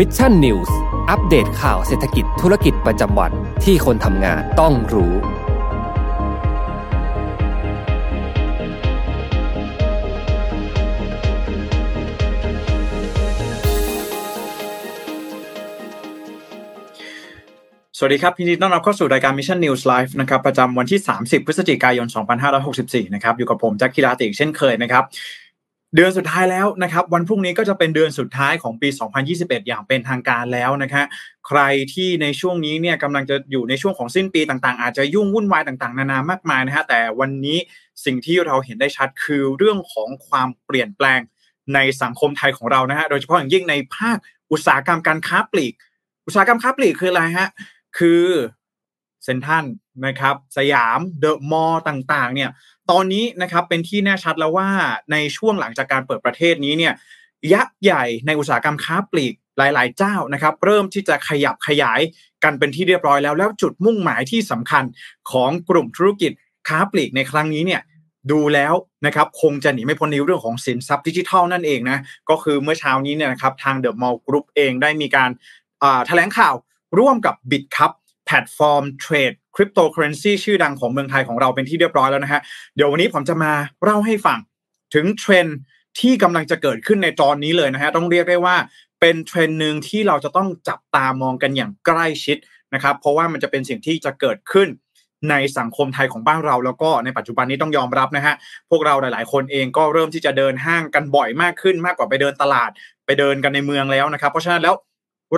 Mission News อัปเดตข่าวเศรษฐกิจธุรกิจประจำวันที่คนทำงานต้องรู้ สวัสดีครับยินดีต้อนรับเข้าสู่รายการ Mission News Live นะครับประจำวันที่ 30 พฤศจิกายน 2564 นะครับอยู่กับผมแจ็คกีราติกเช่นเคยนะครับ เดือนสุดท้ายแล้วนะครับวันพรุ่งนี้ก็จะเป็นเดือนสุดท้ายของปี 2021 อย่างเป็นทางการแล้วนะครับใครที่ในช่วงนี้เนี่ยกำลังจะอยู่ในช่วงของสิ้นปีต่างๆ อาจจะยุ่งวุ่นวายต่างๆ นานามากมายนะฮะแต่วันนี้สิ่งที่เราเห็นได้ชัดคือเรื่องของความเปลี่ยนแปลงในสังคมไทยของเรานะฮะโดยเฉพาะอย่างยิ่งในภาคอุตสาหกรรมการค้าปลีก อุตสาหกรรมค้าปลีกคืออะไรฮะคือเซนทันนะครับสยามเดอะมอลล์ต่างๆเนี่ย ตอนนี้นะครับเป็นที่แน่ชัดแล้วว่าในช่วงหลังจากการเปิดประเทศนี้เนี่ยยักษ์ใหญ่ในอุตสาหกรรมค้าปลีกหลาย ๆ เจ้านะครับเริ่มที่จะขยับขยายกันเป็นที่เรียบร้อยแล้ว แล้วจุดมุ่งหมายที่สำคัญของกลุ่มธุรกิจค้าปลีกในครั้งนี้เนี่ยดูแล้วนะครับคงจะหนีไม่พ้นในเรื่องของสินทรัพย์ดิจิทัลนั่นเองนะก็คือเมื่อเช้านี้เนี่ยนะครับทางเดอะมอลล์กรุ๊ปเองได้มีการแถลงข่าวร่วมกับ Bitkub แพลตฟอร์มเทรดคริปโตเคอร์เรนซีชื่อดังของเมืองไทยของเราเป็นที่เรียบร้อยแล้วนะฮะเดี๋ยววันนี้ผมจะมาเล่าให้ฟังถึงเทรนด์ที่กำลังจะเกิดขึ้นในตอนนี้เลยนะฮะต้องเรียกได้ว่าเป็นเทรนด์หนึ่งที่เราจะต้องจับตามองกันอย่างใกล้ชิดนะครับเพราะว่ามันจะเป็นสิ่งที่จะเกิดขึ้นในสังคมไทยของบ้านเราแล้วก็ในปัจจุบันนี้ต้องยอมรับนะฮะพวกเราหลาย ๆ คนเองก็เริ่มที่จะเดินห้างกันบ่อยมากขึ้น มากกว่าไปเดินตลาดไปเดินกันในเมืองแล้วนะครับ เพราะฉะนั้นแล้ว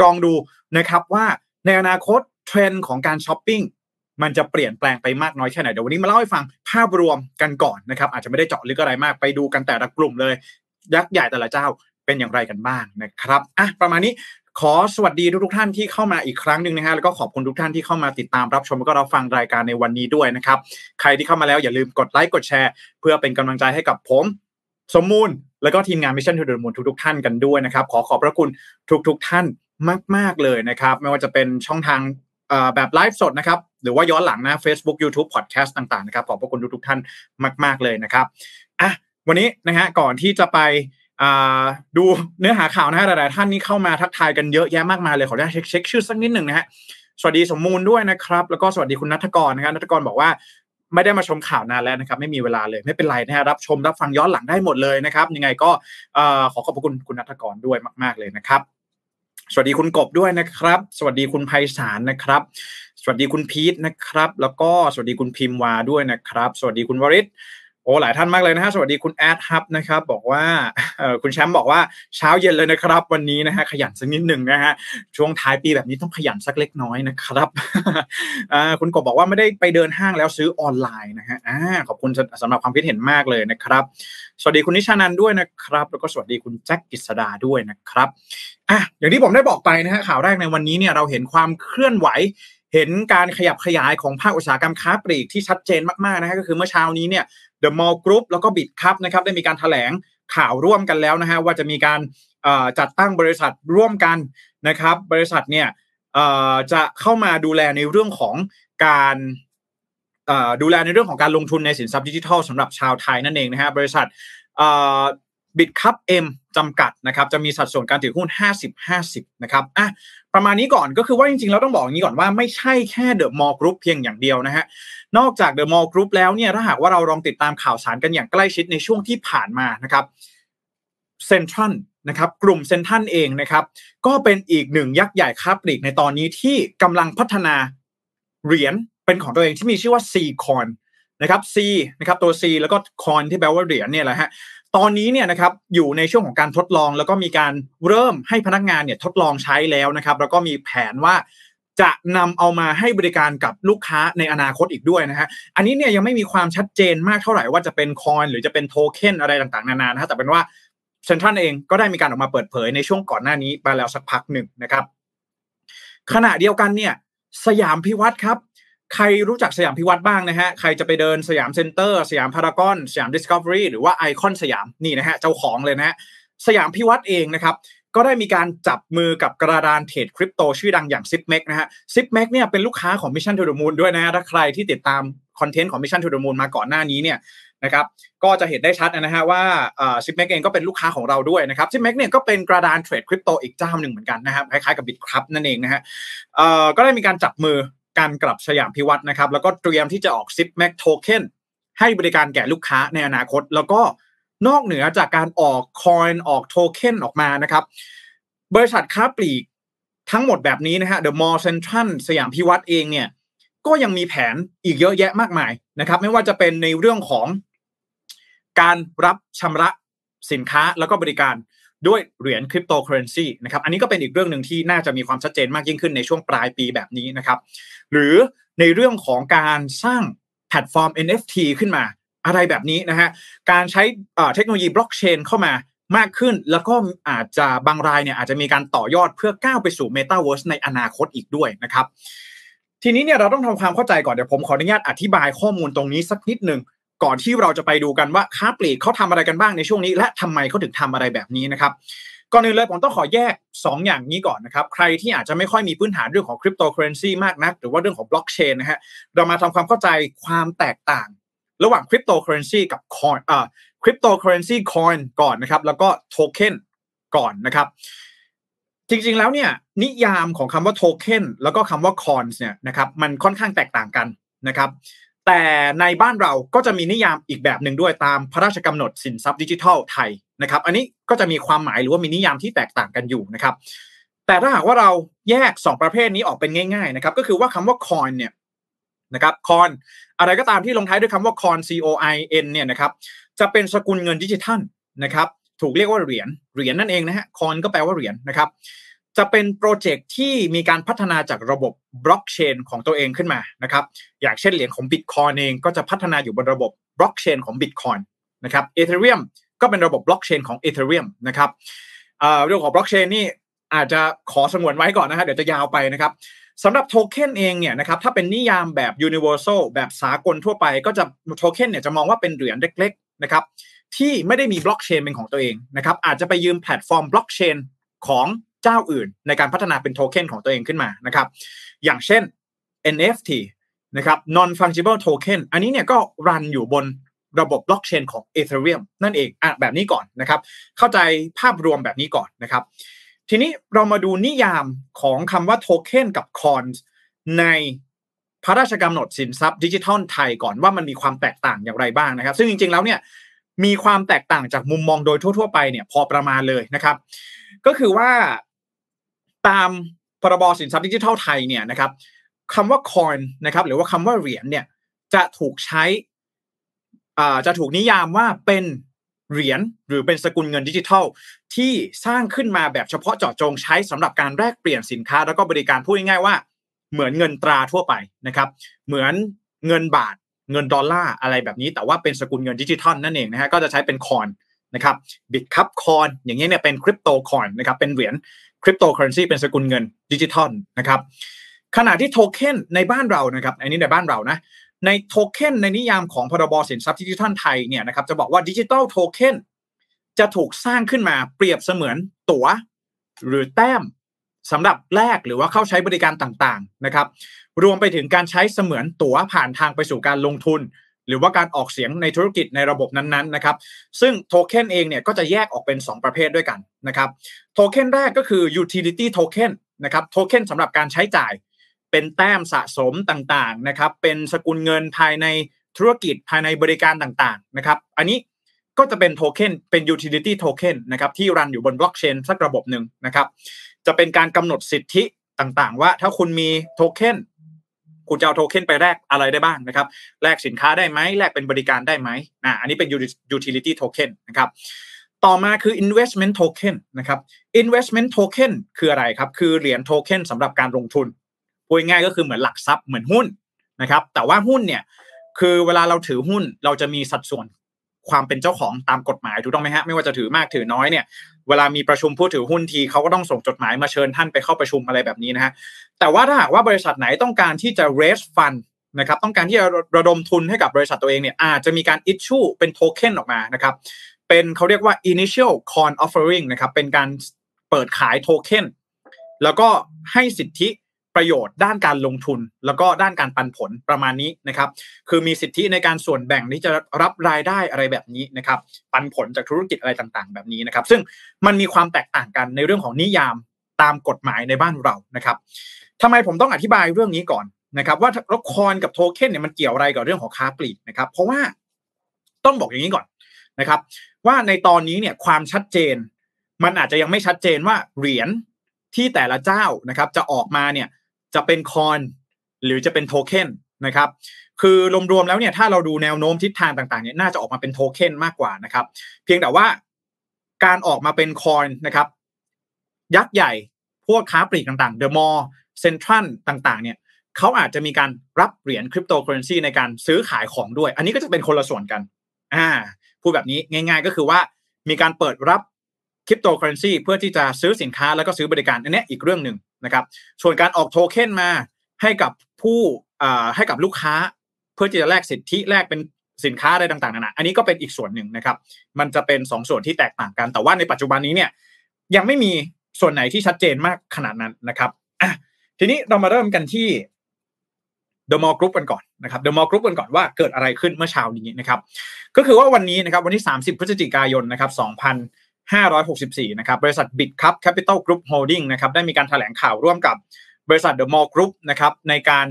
ลองดูนะครับว่าในอนาคต เทรนด์ของการช้อปปิ้งมันจะเปลี่ยนแปลงไปมากน้อยแค่ไหนเดี๋ยววันนี้มาเล่าให้ฟังภาพรวมกันก่อนนะครับ อาจจะไม่ได้เจาะลึกอะไรมากไปดูกันแต่ละกลุ่มเลย ยักษ์ใหญ่แต่ละเจ้าเป็นอย่างไรกันบ้างนะครับอะประมาณนี้ขอสวัสดีทุกท่านที่เข้ามาอีกครั้งหนึ่งนะฮะแล้วก็ขอบคุณทุกท่านที่เข้ามาติดตามรับชมแล้วก็รับฟังรายการในวันนี้ด้วยนะครับ ใครที่เข้ามาแล้วอย่าลืมกดไลค์กดแชร์ เพื่อเป็นกำลังใจให้กับผม สมมูล แล้วก็ทีมงาน Mission to the Moon ทุกๆท่านกันด้วยนะครับ ขอขอบพระคุณทุกๆท่านมาก ๆเลยนะครับ ไม่ว่าจะเป็นช่องทาง แบบไลฟ์สดนะครับ หรือว่าย้อนหลังนะ Facebook YouTube Podcast ต่างๆนะครับขอบพระคุณทุกท่านมาก ๆเลยนะครับอะวันนี้นะฮะก่อนที่จะไปดูเนื้อหาข่าวนะฮะหลายๆท่านนี่เข้ามาทักทายกันเยอะแยะมากมายเลยขออนุญาตเช็คชื่อสักนิดหนึ่งนะฮะสวัสดีสมมูลด้วยนะครับ แล้วก็สวัสดีคุณนัทกรนะครับนัทกรบอกว่าไม่ได้มาชมข่าวนานแล้วนะครับ ไม่มีเวลาเลยไม่เป็นไรนะฮะรับชมรับฟังย้อนหลังได้หมดเลยนะครับ ยังไงก็ขอขอบพระคุณคุณนัทกรด้วยมาก ๆเลยนะครับ สวัสดีคุณกบด้วยนะครับ สวัสดีคุณไพศาลนะครับ สวัสดีคุณพีทนะครับ แล้วก็สวัสดีคุณพิมวาด้วยนะครับ สวัสดีคุณวริศ โอ้หลายท่านมากเลยนะฮะสวัสดีคุณแอดฮับนะครับบอกว่าคุณแชมป์บอกว่าเช้าเย็นเลยนะครับ วันนี้นะฮะขยันสักนิดหนึ่งนะฮะช่วงท้ายปีแบบนี้ต้องขยันสักเล็กน้อยนะครับคุณกบบอกว่าไม่ได้ไปเดินห้างแล้วซื้อออนไลน์นะฮะขอบคุณสำหรับความคิดเห็นมากเลยนะครับ สวัสดีคุณนิชานันด้วยนะครับ แล้วก็สวัสดีคุณแจ็คกิษดาด้วยนะครับอะอย่างที่ผมได้บอกไปนะฮะข่าวแรกในวันนี้เนี่ยเราเห็นความเคลื่อนไหวเห็นการขยับขยายของภาคอุตสาหกรรมค้าปลีกที่ชัดเจนมากๆนะฮะก็คือเมื่อเช้านี้เนี่ย The Mall Group แล้วก็บิดครับนะครับได้มีการถแถลงข่าวร่วมกันแล้วนะฮะว่าจะมีการจัดตั้งบริษัทร่วมกันนะครับ บริษัทเนี่ยจะเข้ามาดูแลในเรื่องของการดูแลในเรื่องของการลงทุนในสินทรัพย์ดิจิทัลสำหรับชาวไทยนั่นเองนะฮะบริษัท Bitkub M จำกัดนะครับจะมีสัดส่วนการถือหุ้น 50-50 นะครับอะประมาณนี้ก่อนก็คือว่าจริงๆเราต้องบอกอย่างนี้ก่อนว่าไม่ใช่แค่เดอะมอลล์กรุ๊ปเพียงอย่างเดียวนะฮะนอกจากเดอะมอลล์กรุ๊ปแล้วเนี่ยถ้าหากว่าเราลองติดตามข่าวสารกันอย่างใกล้ชิดในช่วงที่ผ่านมานะครับเซ็นทรัลนะครับกลุ่มเซ็นทรัลเองนะครับก็เป็นอีกหนึ่งยักษ์ใหญ่ค้าปลีกในตอนนี้ที่กำลังพัฒนาเหรียญเป็นของตัวเองที่มีชื่อว่า C Coin น นะครับ C นะครับตัว C แล้วก็ Coin ที่แปลว่าเหรียญเนี่ยแหละฮะตอนนี้เนี่ยนะครับอยู่ในช่วงของการทดลอง แล้วก็มีการเริ่มให้พนักงานเนี่ยทดลองใช้แล้วนะครับ แล้วก็มีแผนว่าจะนำเอามาให้บริการกับลูกค้าในอนาคตอีกด้วยนะฮะ อันนี้เนี่ยยังไม่มีความชัดเจนมากเท่าไหร่ว่าจะเป็นคอยหรือจะเป็นโทเค็นอะไรต่างๆ นานานะฮะแต่เป็นว่าเซ็นทรัลเองก็ได้มีการออกมาเปิดเผยในช่วงก่อนหน้านี้ไปแล้วสักพักหนึ่งนะครับ ขณะเดียวกันเนี่ยสยามพิวัตรครับ ใครรู้จักสยามพิวัตรบ้างนะฮะ ใครจะไปเดินสยามเซ็นเตอร์ สยามพารากอน สยามดิสคัฟเวอรี่หรือว่าไอคอนสยามนี่นะฮะ เจ้าของเลยนะฮะ สยามพิวัตรเองนะครับ ก็ได้มีการจับมือกับกระดานเทรดคริปโตชื่อดังอย่าง Zipmex นะฮะ z i p m e x เนี่ยเป็นลูกค้าของ Mission to the Moon ด้วยนะฮะ ถ้าใครที่ติดตามคอนเทนต์ของ Mission to the Moon มาก่อนหน้านี้เนี่ยนะครับ ก็จะเห็นได้ชัดนะฮะว่า Zipmex เองก็เป็นลูกค้าของเราด้วยนะครับ Zipmex เนี่ยก็เป็นกระดานเทรดคริปโตอีกเจ้าหนึ่งเหมือนกันนะครับ คล้ายๆกับ Bitkub นั่นเองนะฮะก็ได้มีการจับมือ การกลับสยามพิวัตรนะครับ แล้วก็เตรียมที่จะออก Zipmex Token ให้บริการแก่ลูกค้าในอนาคต แล้วก็นอกเหนือจากการออก coin ออกโทเค็นออกมานะครับ บริษัทค้าปลีกทั้งหมดแบบนี้นะฮะ The Mall Central สยามพิวัตรเองเนี่ยก็ยังมีแผนอีกเยอะแยะมากมายนะครับ ไม่ว่าจะเป็นในเรื่องของการรับชำระสินค้าแล้วก็บริการ ด้วยเหรียญคริปโตเคอร์เรนซีนะครับอันนี้ก็เป็นอีกเรื่องหนึ่งที่น่าจะมีความชัดเจนมากยิ่งขึ้นในช่วงปลายปีแบบนี้นะครับหรือในเรื่องของการสร้างแพลตฟอร์ม NFT ขึ้นมาอะไรแบบนี้นะฮะการใช้เทคโนโลยีบล็อกเชนเข้ามามากขึ้น แล้วก็อาจจะบางรายเนี่ยอาจจะมีการต่อยอดเพื่อก้าวไปสู่ Metaverse ในอนาคตอีกด้วยนะครับทีนี้เนี่ยเราต้องทำความเข้าใจก่อนเดี๋ยวผมขออนุญาตอธิบายข้อมูลตรงนี้สักนิดหนึ่ง ก่อนที่เราจะไปดูกันว่าค้าปลีกเขาทำอะไรกันบ้างในช่วงนี้ และทำไมเขาถึงทำอะไรแบบนี้นะครับก่อนอื่นเลยผมต้องขอแยก 2 อย่างนี้ก่อนนะครับ ใครที่อาจจะไม่ค่อยมีพื้นฐานเรื่องของคริปโตเคอเรนซีมากนัก หรือว่าเรื่องของบล็อกเชนนะฮะเรามาทำความเข้าใจความแตกต่าง ระหว่างคริปโตเคอเรนซีกับคอยอ่าคริปโตเคอเรนซีคอยก่อนนะครับ แล้วก็โทเค็นก่อนนะครับ จริงๆแล้วเนี่ย นิยามของคำว่าโทเค็นแล้วก็คำว่าคอนเนี่ยนะครับ มันค่อนข้างแตกต่างกันนะครับ แต่ในบ้านเราก็จะมีนิยามอีกแบบหนึ่งด้วยตามพระราชกำหนดสินทรัพย์ดิจิทัลไทยนะครับ อันนี้ก็จะมีความหมายหรือว่ามีนิยามที่แตกต่างกันอยู่นะครับ แต่ถ้าหากว่าเราแยก 2 ประเภทนี้ออกเป็นง่ายๆนะครับ ก็คือว่าคำว่าคอนเนี่ยนะครับคอนอะไรก็ตามที่ลงท้ายด้วยคำว่าคอน C O I N เนี่ยนะครับ จะเป็นสกุลเงินดิจิทัลนะครับ ถูกเรียกว่าเหรียญเหรียญนั่นเองนะฮะ coin ก็แปลว่าเหรียญนะครับ จะเป็นโปรเจกต์ที่มีการพัฒนาจากระบบบล็อกเชนของตัวเองขึ้นมานะครับ อย่างเช่นเหรียญของ Bitcoin เองก็จะพัฒนาอยู่บนระบบบล็อกเชนของ Bitcoin นะครับ Ethereum ก็เป็นระบบบล็อกเชนของ Ethereum นะครับเรื่องของบล็อกเชนนี่อาจจะขอสงวนไว้ก่อนนะฮะเดี๋ยวจะยาวไปนะครับสำหรับโทเค็นเองเนี่ยนะครับถ้าเป็นนิยามแบบ universal แบบสากลทั่วไป ก็จะโทเค็นเนี่ยจะมองว่าเป็นเหรียญเล็กๆนะครับที่ไม่ได้มีบล็อกเชนเป็นของตัวเองนะครับอาจจะไปยืมแพลตฟอร์มบล็อกเชนของ เจ้าอื่น ในการพัฒนาเป็นโทเค็นของตัวเองขึ้นมานะครับอย่างเช่น NFT นะครับ non fungible token อันนี้เนี่ยก็รันอยู่บนระบบบล็อกเชนของ Ethereum นั่นเองอะแบบนี้ก่อนนะครับ เข้าใจภาพรวมแบบนี้ก่อนนะครับ ทีนี้เรามาดูนิยามของคำว่าโทเค็นกับ coinในพระราชกำหนดสินทรัพย์ดิจิทัลไทยก่อนว่ามันมีความแตกต่างอย่างไรบ้างนะครับ ซึ่งจริงๆแล้วเนี่ยมีความแตกต่างจากมุมมองโดยทั่ว ๆ ไปเนี่ยพอประมาณเลยนะครับ ก็คือว่า ตามพรบสินทรัพย์ดิจิทัลไทยเนี่ยนะครับคำว่าคอยนะครับ หรือว่าคำว่าเหรียญเนี่ย จะถูกใช้อ่าจะถูกนิยามว่าเป็นเหรียญหรือเป็นสกุลเงินดิจิทัล ที่สร้างขึ้นมาแบบเฉพาะเจาะจงใช้สำหรับการแลกเปลี่ยนสินค้า แล้วก็บริการพูดง่ายๆว่า เหมือนเงินตราทั่วไปนะครับ เหมือนเงินบาทเงินดอลลาร์อะไรแบบนี้ แต่ว่าเป็นสกุลเงินดิจิทัลนั่นเองนะฮะก็จะใช้เป็น coin นะครับ Bitkub Coin อย่างเงี้ยเนี่ยเป็นคริปโต coin นะครับเป็นเหรียญ คริปโตเคอเรนซีเป็นสกุลเงินดิจิทัลนะครับขณะที่โทเค็นในบ้านเรานะครับอันนี้ในบ้านเรานะในโทเค็นในนิยามของพรบสินทรัพย์ดิจิทัลไทยเนี่ยนะครับจะบอกว่าดิจิทัลโทเค็นจะถูกสร้างขึ้นมาเปรียบเสมือนตั๋ว หรือแต้มสำหรับแลกหรือว่าเข้าใช้บริการต่างๆนะครับ รวมไปถึงการใช้เสมือนตั๋วผ่านทางไปสู่การลงทุน หรือว่าการออกเสียงในธุรกิจในระบบนั้นๆนะครับซึ่งโทเค็นเองเนี่ยก็จะแยกออกเป็น 2 ประเภทด้วยกันนะครับโทเค็นแรกก็คือ utility token นะครับโทเค็นสำหรับการใช้จ่าย เป็นแต้มสะสมต่างๆนะครับเป็นสกุลเงินภายในธุรกิจภายในบริการต่างๆนะครับอันนี้ก็จะเป็นโทเค็นเป็น utility token นะครับที่รันอยู่บนบล็อกเชนสักระบบหนึ่งนะครับจะเป็นการกำหนดสิทธิต่างๆ ว่าถ้าคุณมีโทเค็น คุณจะเอาโทเค็นไปแลกอะไรได้บ้างนะครับแลกสินค้าได้ไหมแลกเป็นบริการได้ไหมอ่าอันนี้เป็น utility token นะครับต่อมาคือ investment token นะครับ investment token คืออะไรครับ คือเหรียญโทเค็นสำหรับการลงทุนพูดง่ายก็คือเหมือนหลักทรัพย์เหมือนหุ้นนะครับแต่ว่าหุ้นเนี่ยคือเวลาเราถือหุ้นเราจะมีสัดส่วน ความเป็นเจ้าของตามกฎหมายถูกต้องไหมฮะไม่ว่าจะถือมากถือน้อยเนี่ยเวลามีประชุมผู้ถือหุ้นทีเขาก็ต้องส่งจดหมายมาเชิญท่านไปเข้าประชุมอะไรแบบนี้นะฮะแต่ว่าถ้าหากว่าบริษัทไหนต้องการที่จะ raise fund นะครับต้องการที่จะระดมทุนให้กับบริษัทตัวเองเนี่ยอาจจะมีการ issue เป็นโทเค็นออกมานะครับเป็นเขาเรียกว่า initial coin offering นะครับเป็นการเปิดขายโทเค็นแล้วก็ให้สิทธิ ประโยชน์ด้านการลงทุน แล้วก็ด้านการปันผลประมาณนี้นะครับ คือมีสิทธิในการส่วนแบ่งที่จะรับรายได้อะไรแบบนี้นะครับ ปันผลจากธุรกิจอะไรต่างๆ แบบนี้นะครับ ซึ่งมันมีความแตกต่างกันในเรื่องของนิยามตามกฎหมายในบ้านเรานะครับทำไมผมต้องอธิบายเรื่องนี้ก่อนนะครับว่าล้วคอนกับโทเค็นเนี่ยมันเกี่ยวอะไรกับเรื่องของค้าปลีกนะครับ เพราะว่าต้องบอกอย่างนี้ก่อนนะครับ ว่าในตอนนี้เนี่ยความชัดเจน มันอาจจะยังไม่ชัดเจนว่าเหรียญที่แต่ละเจ้านะครับ จะออกมาเนี่ย จะเป็นคอนหรือจะเป็นโทเค็นนะครับคือรวมๆแล้วเนี่ยถ้าเราดูแนวโน้มทิศทางต่างๆเนี่ยน่าจะออกมาเป็นโทเค็นมากกว่านะครับ เพียงแต่ว่าการออกมาเป็นคอนนะครับ ยักษ์ใหญ่พวกค้าปลีกต่างๆเดอะมอลล์เซ็นทรัลต่างๆ เนี่ยเขาอาจจะมีการรับเหรียญคริปโตเคอเรนซีในการซื้อขายของด้วย อันนี้ก็จะเป็นคนละส่วนกันอ่าพูดแบบนี้ง่าย ๆ ก็คือว่ามีการเปิดรับคริปโตเคอเรนซีเพื่อที่จะซื้อสินค้าแล้วก็ซื้อบริการอันนี้อีกเรื่องหนึ่ง นะครับส่วนการออกโทเค็นมาให้กับผู้ให้กับลูกค้า เพื่อที่จะแลกสิทธิแลกเป็นสินค้าอะไรต่างๆนานาอันนี้ก็เป็นอีกส่วนหนึ่งนะครับ มันจะเป็นสองส่วนที่แตกต่างกัน แต่ว่าในปัจจุบันนี้เนี่ยยังไม่มีส่วนไหนที่ชัดเจนมากขนาดนั้นนะครับอะทีนี้เรามาเริ่มกันที่ The Mall Group กันก่อนนะครับ The Mall Group กันก่อนว่าเกิดอะไรขึ้นเมื่อเช้านี้นะครับ ก็คือว่าวันนี้นะครับ วันที่ 30 พฤศจิกายนนะครับ 2564 นะครับบริษัท Bit Cup Capital Group Holding นะครับได้มีการแถลงข่าวร่วมกับบริษัท The Mall Group นะครับในการ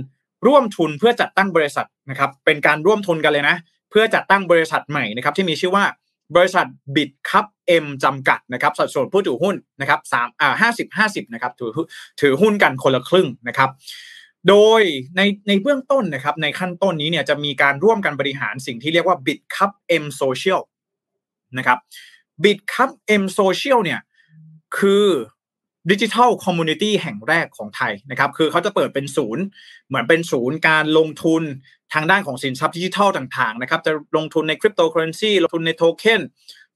ร่วมทุนเพื่อจัดตั้งบริษัทนะครับเป็นการร่วมทุนกันเลยนะ เพื่อจัดตั้งบริษัทใหม่นะครับที่มีชื่อว่าบริษัท Bit Cup M จำกัดนะครับสัดส่วนผู้ถือหุ้นนะครับสามอ่าห้าสิบห้าสิบนะครับถือถือหุ้นกันคนละครึ่งนะครับโดยในในเบื้องต้นนะครับในขั้นต้นนี้เนี่ยจะมีการร่วมกันบริหารสิ่งที่เรียกว่า Bitkub M Social นะครับ Bitkub M Social เนี่ย คือดิจิทัล community แห่งแรกของไทยนะครับ คือเขาจะเปิดเป็นศูนย์ เหมือนเป็นศูนย์การลงทุนทางด้านของสินทรัพย์ดิจิทัลต่างๆนะครับ จะลงทุนในคริปโตเคอเรนซีลงทุนในโทเค็น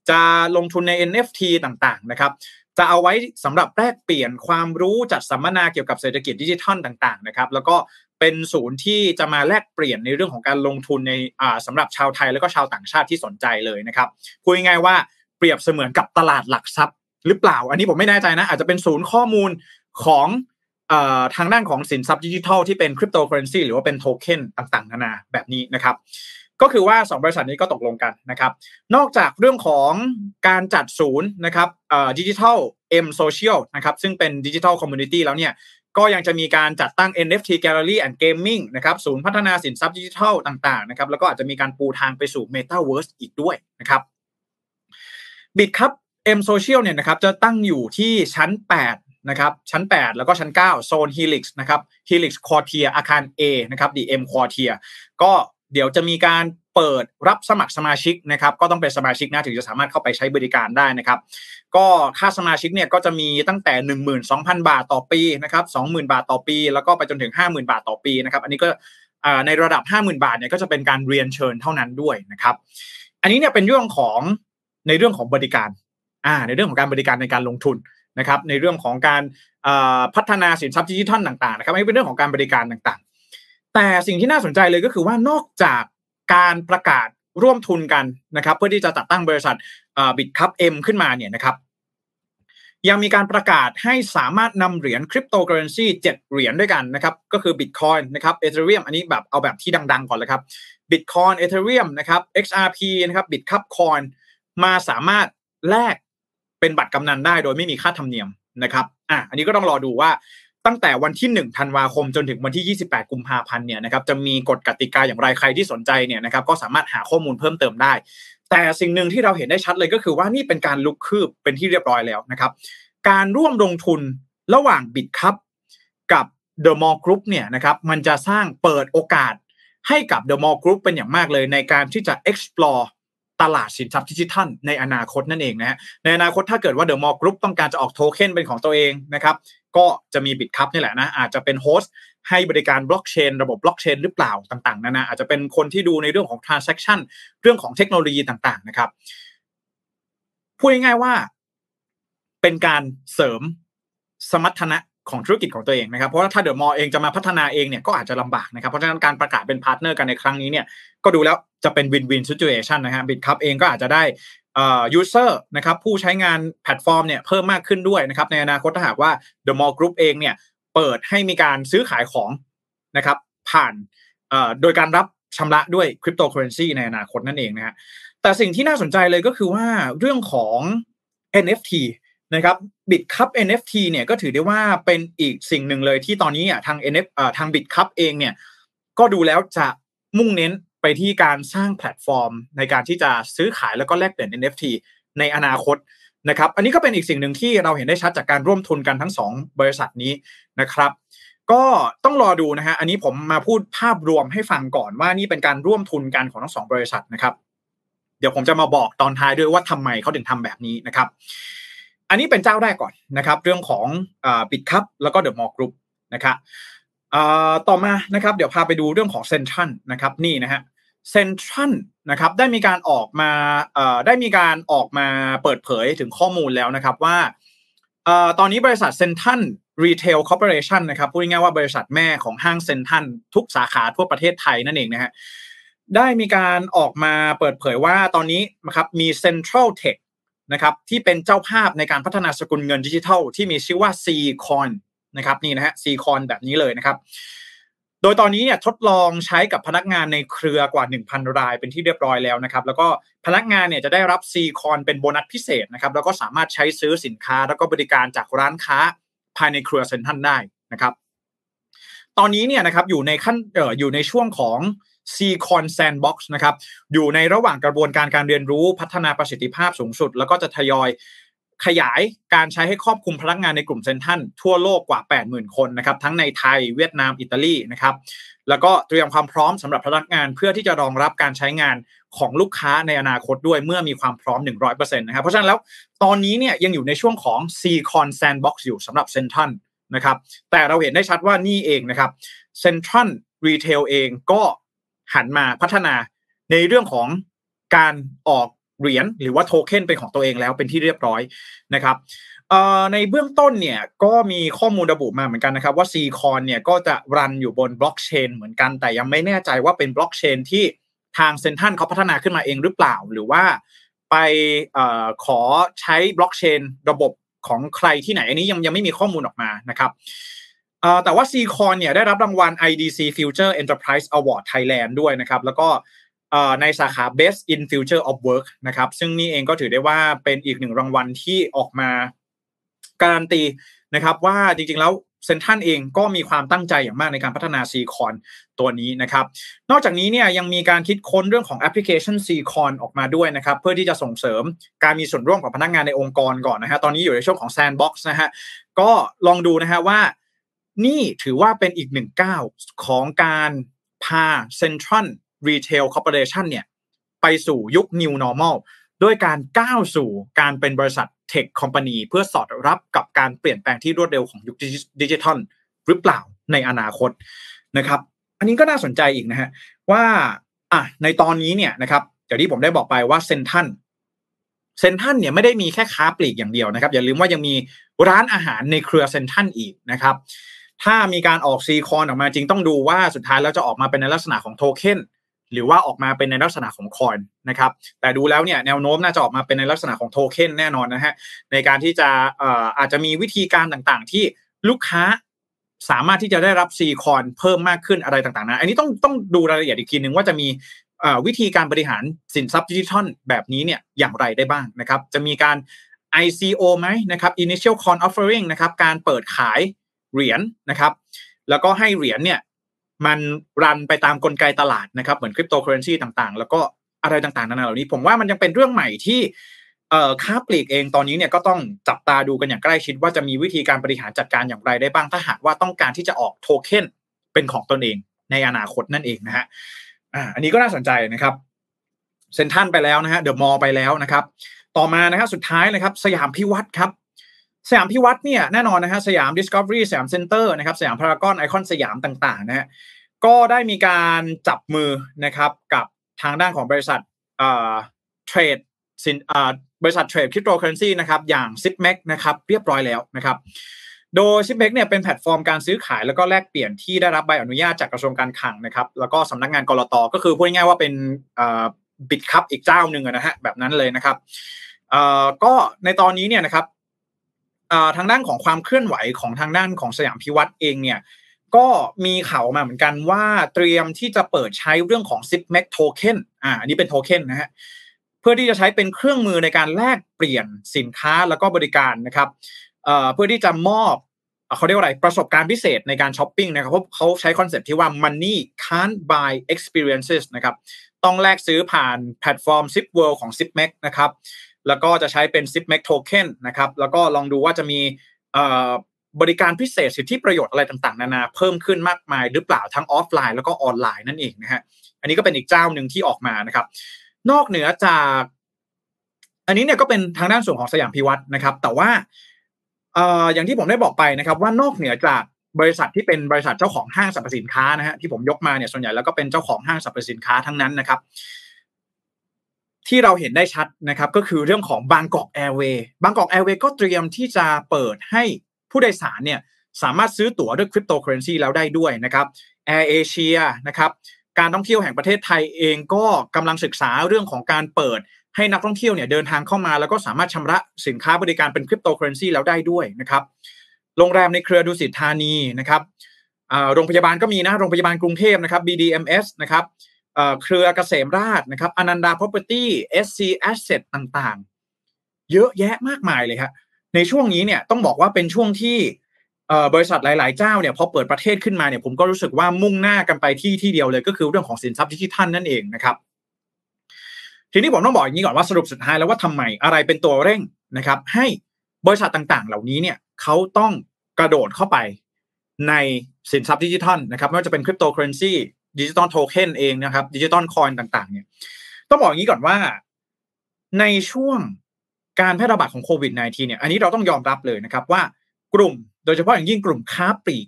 จะลงทุนใน NFT ต่างๆนะครับ จะเอาไว้สำหรับแลกเปลี่ยนความรู้จัดสัมมนาเกี่ยวกับเศรษฐกิจดิจิทัลต่างๆนะครับ แล้วก็เป็นศูนย์ที่จะมาแลกเปลี่ยนในเรื่องของการลงทุนในอ่าสำหรับชาวไทยแล้วก็ชาวต่างชาติที่สนใจเลยนะครับพูดง่ายๆว่า เปรียบเสมือนกับตลาดหลักทรัพย์ หรือเปล่า อันนี้ผมไม่แน่ใจนะ อาจจะเป็นศูนย์ข้อมูลของทางด้านของสินทรัพย์ดิจิทัลที่เป็นคริปโตเคอเรนซีหรือว่าเป็นโทเค็นต่างๆ นานาแบบนี้นะครับ ก็คือว่า 2 บริษัทนี้ก็ตกลงกันนะครับ นอกจากเรื่องของการจัดศูนย์นะครับดิจิทัล M Social นะครับซึ่งเป็นดิจิทัล community แล้วเนี่ยก็ยังจะมีการจัดตั้ง NFT Gallery and Gaming นะครับศูนย์พัฒนาสินทรัพย์ดิจิทัลต่างๆนะครับแล้วก็อาจจะมีการปูทางไปสู่ Metaverse อีกด้วยนะครับ Bitkub M Social เนี่ยนะครับจะตั้งอยู่ที่ชั้น 8 นะครับ ชั้น 8 แล้วก็ชั้น 9 โซน Helix นะครับ Helix Quartier อาคาร A นะครับ DM Quartier ก็เดี๋ยวจะมีการเปิดรับสมัครสมาชิกนะครับ ก็ต้องเป็นสมาชิกนะถึงจะสามารถเข้าไปใช้บริการได้นะครับ ก็ค่าสมาชิกเนี่ยก็จะมีตั้งแต่ 12,000 บาทต่อปีนะครับ20,000 บาทต่อปี แล้วก็ไปจนถึง 50,000 บาทต่อปีนะครับ อันนี้ก็ในระดับ 50,000 บาทเนี่ยก็จะเป็นการเรียนเชิญเท่านั้นด้วยนะครับ อันนี้เนี่ยเป็นเรื่องของ ในเรื่องของบริการอ่าในเรื่องของการบริการในการลงทุนนะครับในเรื่องของการพัฒนาสินทรัพย์ดิจิทัลต่างๆนะครับไม่เป็นเรื่องของการบริการต่างๆ แต่สิ่งที่น่าสนใจเลยก็คือว่านอกจากการประกาศร่วมทุนกันนะครับ เพื่อที่จะจัดตั้งบริษัท Bitkub M ขึ้นมาเนี่ยนะครับยังมีการประกาศให้สามารถนำเหรียญคริปโตเคอเรนซีเจ็ดเหรียญด้วยกันนะครับก็คือบิตคอยนะครับ Ethereum อันนี้แบบเอาแบบที่ดัง ๆ ก่อนเลยครับ Bitcoin Ethereum นะครับ XRP นะครับ Bitkub Coin มาสามารถแลกเป็นบัตรกำนันได้โดยไม่มีค่าธรรมเนียมนะครับอะอันนี้ก็ต้องรอดูว่าตั้งแต่วันที่1ธันวาคมจนถึงวันที่ 28 กุมภาพันธ์เนี่ยนะครับจะมีกฎกติกาอย่างไรใครที่สนใจเนี่ยนะครับก็สามารถหาข้อมูลเพิ่มเติมได้ แต่สิ่งหนึ่งที่เราเห็นได้ชัดเลยก็คือว่านี่เป็นการลุกคืบเป็นที่เรียบร้อยแล้วนะครับการร่วมลงทุนระหว่างบิตคัพกับ The Mall Group เนี่ยนะครับมันจะสร้างเปิดโอกาสให้กับ The Mall Group เป็นอย่างมากเลยในการที่จะ explore ตลาดสินทรัพย์ดิจิทัลในอนาคตนั่นเองนะฮะในอนาคตถ้าเกิดว่า The Mall Group ต้องการจะออกโทเค็นเป็นของตัวเองนะครับก็จะมี Bitkub นี่แหละนะอาจจะเป็น host ให้บริการบล็อกเชนระบบบล็อกเชนหรือเปล่าต่างๆนานาอาจจะเป็นคนที่ดูในเรื่องของ transaction เรื่องของเทคโนโลยีต่างๆนะครับพูดง่ายๆว่า เป็นการเสริมสมรรถนะ ของธุรกิจของตัวเองนะครับเพราะถ้า The Mall เองจะมาพัฒนาเองเนี่ยก็อาจจะลำบากนะครับเพราะฉะนั้นการประกาศเป็นพาร์ทเนอร์กันในครั้งนี้เนี่ยก็ดูแล้วจะเป็น win-win situation นะฮะ Bitkub เองก็อาจจะได้ user นะครับผู้ใช้งานแพลตฟอร์มเนี่ยเพิ่มมากขึ้นด้วยนะครับในอนาคตถ้าหากว่า The Mall Group เองเนี่ยเปิดให้มีการซื้อขายของนะครับผ่านโดยการรับชำระด้วยคริปโตเคอเรนซีในอนาคตนั่นเองนะฮะแต่สิ่งที่น่าสนใจเลยก็คือว่าเรื่องของ NFT นะครับบิตคัพ NFT เนี่ยก็ถือได้ว่าเป็นอีกสิ่งหนึ่งเลยที่ตอนนี้อะทาง NF อ่าทาง Bitkub เองเนี่ยก็ดูแล้วจะมุ่งเน้นไปที่การสร้างแพลตฟอร์ม ในการที่จะซื้อขายแล้วก็แลกเปลี่ยน NFT ในอนาคตนะครับอันนี้ก็เป็นอีกสิ่งหนึ่งที่เราเห็นได้ชัดจากการร่วมทุนกันทั้งสองบริษัทนี้นะครับ ก็ต้องรอดูนะฮะอันนี้ผมมาพูดภาพรวมให้ฟังก่อนว่านี่เป็นการร่วมทุนกันของทั้งสองบริษัทนะครับ เดี๋ยวผมจะมาบอกตอนท้ายด้วยว่าทำไมเขาถึงทำแบบนี้นะครับ อันนี้เป็นเจ้าแรกก่อนนะครับ เรื่องของ Bitkub แล้วก็ The Mall Group นะครับต่อมานะครับ เดี๋ยวพาไปดูเรื่องของเซ็นทรัลนะครับนี่นะฮะเซ็นทรัลนะครับได้มีการออกมาได้มีการออกมาเปิดเผยถึงข้อมูลแล้วนะครับว่าตอนนี้บริษัท Central Retail Corporation นะครับพูดง่ายๆว่าบริษัทแม่ของห้างเซ็นทรัลทุกสาขาทั่วประเทศไทยนั่นเองนะฮะได้มีการออกมาเปิดเผยว่าตอนนี้นะครับมี Central Tech นะครับที่เป็นเจ้าภาพในการพัฒนาสกุลเงินดิจิทัล ที่มีชื่อว่า C Coin นะครับนี่นะฮะ C Coin แบบนี้เลยนะครับ โดยตอนนี้เนี่ยทดลองใช้กับพนักงานในเครือกว่า 1,000 รายเป็นที่เรียบร้อยแล้วนะครับ แล้วก็พนักงานเนี่ยจะได้รับ C Coin เป็นโบนัสพิเศษนะครับ แล้วก็สามารถใช้ซื้อสินค้า แล้วก็บริการจากร้านค้าภายในเครือเซ็นทรัลได้นะครับ ตอนนี้เนี่ยนะครับอยู่ในขั้นเอ่ออยู่ในช่วงของ c c o n Sandbox นะครับอยู่ในระหว่างกระบวนการการเรียนรู้พัฒนาประสิทธิภาพสูงสุด แล้วก็จะทยอยขยายการใช้ให้ครอบคลุมพนักงานในกลุ่มเซนทันทั่วโลกกว่า 80,000 คนนะครับทั้งในไทยเวียดนามอิตาลีนะครับแล้วก็เตรียมความพร้อมสำหรับพนักงานเพื่อที่จะรองรับการใช้งานของลูกค้าในอนาคตด้วยเมื่อมีความพร้อม 100%นะครับเพราะฉะนั้นแล้วตอนนี้เนี่ยยังอยู่ในช่วงของ c c o n Sandbox อยู่สำหรับเซนทันนะครับแต่เราเห็นได้ชัดว่านี่เองนะครับ Central Retail เองก็ หันมาพัฒนาในเรื่องของการออกเหรียญหรือว่าโทเค็นเป็นของตัวเองแล้วเป็นที่เรียบร้อยนะครับในเบื้องต้นเนี่ยก็มีข้อมูลระบุมาเหมือนกันนะครับว่า C-Coin เนี่ยก็จะรันอยู่บนบล็อกเชนเหมือนกันแต่ยังไม่แน่ใจว่าเป็นบล็อกเชนที่ทางเซนทันเขาพัฒนาขึ้นมาเองหรือเปล่า หรือว่าไปอขอใช้บล็อกเชนระบบของใครที่ไหนอันนี้ยังยังไม่มีข้อมูลออกมานะครับ แต่ว่า c c o n เนี่ยได้รับรางวัล IDC Future Enterprise Award Thailand ด้วยนะครับ แล้วก็ในสาขา Best in Future of Work นะครับ ซึ่งนี่เองก็ถือได้ว่าเป็นอีกหนึ่งรางวัลที่ออกมาการันตีนะครับว่าจริงๆแล้วเซนทันเองก็มีความตั้งใจอย่างมากในการพัฒนา c c o n ตัวนี้นะครับ นอกจากนี้เนี่ยยังมีการคิดค้นเรื่องของแอปพลิเคชัน c c o n ออกมาด้วยนะครับ เพื่อที่จะส่งเสริมการมีส่วนร่วมของพนักงานในองค์กรก่อนนะฮะตอนนี้อยู่ในช่วงของ Sandbox นะฮะก็ลองดูนะฮะว่า นี่ถือว่าเป็นอีกหนึ่งก้าวของการพา Central Retail Corporation เนี่ยไปสู่ยุค New Normal ด้วยการก้าวสู่การเป็นบริษัทเทคคอมพานีเพื่อสอดรับกับการเปลี่ยนแปลงที่รวดเร็วของยุคดิจิทัลหรือเปล่าในอนาคตนะครับ อันนี้ก็น่าสนใจอีกนะฮะว่าอะในตอนนี้เนี่ยนะครับอย่างที่ผมได้บอกไปว่าเซนทันเซนทันเนี่ยไม่ได้มีแค่ค้าปลีกอย่างเดียวนะครับ อย่าลืมว่ายังมีร้านอาหารในเครือเซนทันอีกนะครับ ถ้ามีการออกซีคอนออกมาจริงต้องดูว่าสุดท้ายแล้วจะออกมาเป็นในลักษณะของโทเค็นหรือว่าออกมาเป็นในลักษณะของคอยนะครับแต่ดูแล้วเนี่ยแนวโน้มน่าจะออกมาเป็นในลักษณะของโทเค็นแน่นอนนะฮะในการที่จะเอ่ออาจจะมีวิธีการต่างๆ ที่ลูกค้าสามารถที่จะได้รับ C-Coin เพิ่มมากขึ้นอะไรต่างๆนะอันนี้ต้องต้องดูรายละเอียดอีกทีหนึ่งว่าจะมีวิธีการบริหารสินทรัพย์ดิจิทัลแบบนี้เนี่ยอย่างไรได้บ้างนะครับ จะมีการ ICO ไหมนะครับ Initial Coin Offering นะครับการเปิดขาย เหรียญนะครับ แล้วก็ให้เหรียญเนี่ยมันรันไปตามกลไกตลาดนะครับ เหมือนคริปโตเคอเรนซีต่างๆ แล้วก็อะไรต่างๆนานาเหล่านี้ ผมว่ามันยังเป็นเรื่องใหม่ที่เอ่อค้าปลีกเองตอนนี้เนี่ยก็ต้องจับตาดูกันอย่างใกล้ชิดว่าจะมีวิธีการบริหารจัดการอย่างไรได้บ้างถ้าหากว่าต้องการที่จะออกโทเค็นเป็นของตนเองในอนาคตนั่นเองนะฮะอันนี้ก็น่าสนใจนะครับเซ็นทรัลไปแล้วนะฮะเดอะมอลล์ไปแล้วนะครับ ต่อมานะครับสุดท้ายนะครับ สยามพิวรรธน์ครับ สยามพิวรรธน์เนี่ยแน่นอนนะฮะสยามดิสคัฟเวอรี่สยามเซ็นเตอร์นะครับสยามพารากอนไอคอนสยามต่างๆนะฮะก็ได้มีการจับมือนะครับกับทางด้านของบริษัทเทรดสินบริษัทเทรดคริปโตเคอเรนซีนะครับอย่าง Zipmex นะครับเรียบร้อยแล้วนะครับโดย Zipmex เนี่ยเป็นแพลตฟอร์มการซื้อขายแล้วก็แลกเปลี่ยนที่ได้รับใบอนุญาตจากกระทรวงการคลังนะครับแล้วก็สำนักงานก.ล.ต.ก็คือพูดง่ายๆว่าเป็น Bitkub อีกเจ้าหนึ่งนะฮะแบบนั้นเลยนะครับเอ่อก็ในตอนนี้เนี่ยนะครับ ทางด้านของความเคลื่อนไหวของทางด้านของสยามพิวรรธน์เองเนี่ยก็มีข่าวมาเหมือนกันว่าเตรียมที่จะเปิดใช้เรื่องของ Zipmex Token อ่าอันนี้เป็นโทเค็นนะฮะเพื่อที่จะใช้เป็นเครื่องมือในการแลกเปลี่ยนสินค้าแล้วก็บริการนะครับเอ่อเพื่อที่จะมอบเขาเรียกว่าอะไรประสบการณ์พิเศษในการช้อปปิ้งนะครับเพราะเขาใช้คอนเซ็ปต์ที่ว่า money can't buy experiences นะครับต้องแลกซื้อผ่านแพลตฟอร์ม Zip World ของ Zipmex นะครับ แล้วก็จะใช้เป็น Zipmex Token นะครับแล้วก็ลองดูว่าจะมีบริการพิเศษสิทธิประโยชน์อะไรต่างๆ นานาเพิ่มขึ้นมากมายหรือเปล่าทั้งออฟไลน์แล้วก็ออนไลน์นั่นเองนะฮะอันนี้ก็เป็นอีกเจ้าหนึ่งที่ออกมานะครับ นอกเหนือจาก อันนี้เนี่ยก็เป็นทางด้านส่วนของสยามพิวรรธน์นะครับ แต่ว่าอย่างที่ผมได้บอกไปนะครับ ว่านอกเหนือจากบริษัทที่เป็นบริษัทเจ้าของห้างสรรพสินค้านะฮะที่ผมยกมาเนี่ยส่วนใหญ่แล้วก็เป็นเจ้าของห้างสรรพสินค้าทั้งนั้นนะครับ ที่เราเห็นได้ชัดนะครับก็คือเรื่องของบางกอกแอร์เวย์สบางกอกแอร์เวย์สก็เตรียมที่จะเปิดให้ผู้โดยสารเนี่ยสามารถซื้อตั๋วด้วยคริปโตเคอเรนซีแล้วได้ด้วยนะครับแอร์เอเชียนะครับการท่องเที่ยวแห่งประเทศไทยเองก็กำลังศึกษาเรื่องของการเปิดให้นักท่องเที่ยวเนี่ยเดินทางเข้ามา แล้วก็สามารถชำระสินค้าบริการเป็นคริปโตเคอเรนซีแล้วได้ด้วยนะครับโรงแรมในเครือดุสิตธานีนะครับโรงพยาบาลก็มีนะโรงพยาบาลกรุงเทพนะครับ BDMS นะครับ เครือเกษมราษฎร์นะครับอนันดา Property SC Asset ต่างๆ เยอะแยะมากมายเลยครับในช่วงนี้เนี่ยต้องบอกว่าเป็นช่วงที่บริษัทหลาย ๆ เจ้าเนี่ยพอเปิดประเทศขึ้นมาเนี่ยผมก็รู้สึกว่ามุ่งหน้ากันไปที่ที่เดียวเลยก็คือเรื่องของสินทรัพย์ดิจิทัลนั่นเองนะครับ ทีนี้ผมต้องบอกอย่างนี้ก่อนว่าสรุปสุดท้ายแล้วว่าทำไมอะไรเป็นตัวเร่งนะครับ ให้บริษัทต่างๆ เหล่านี้เนี่ยเขาต้องกระโดดเข้าไปในสินทรัพย์ดิจิทัลนะครับไม่ว่าจะเป็นคริปโตเคอเรนซี digital token เองนะครับ digital coin ต่างๆ เนี่ย ต้องบอกอย่างนี้ก่อนว่าในช่วงการแพร่ระบาดของโควิด -19 เนี่ย อันนี้เราต้องยอมรับเลยนะครับว่ากลุ่มโดยเฉพาะอย่างยิ่งกลุ่มค้าปลีก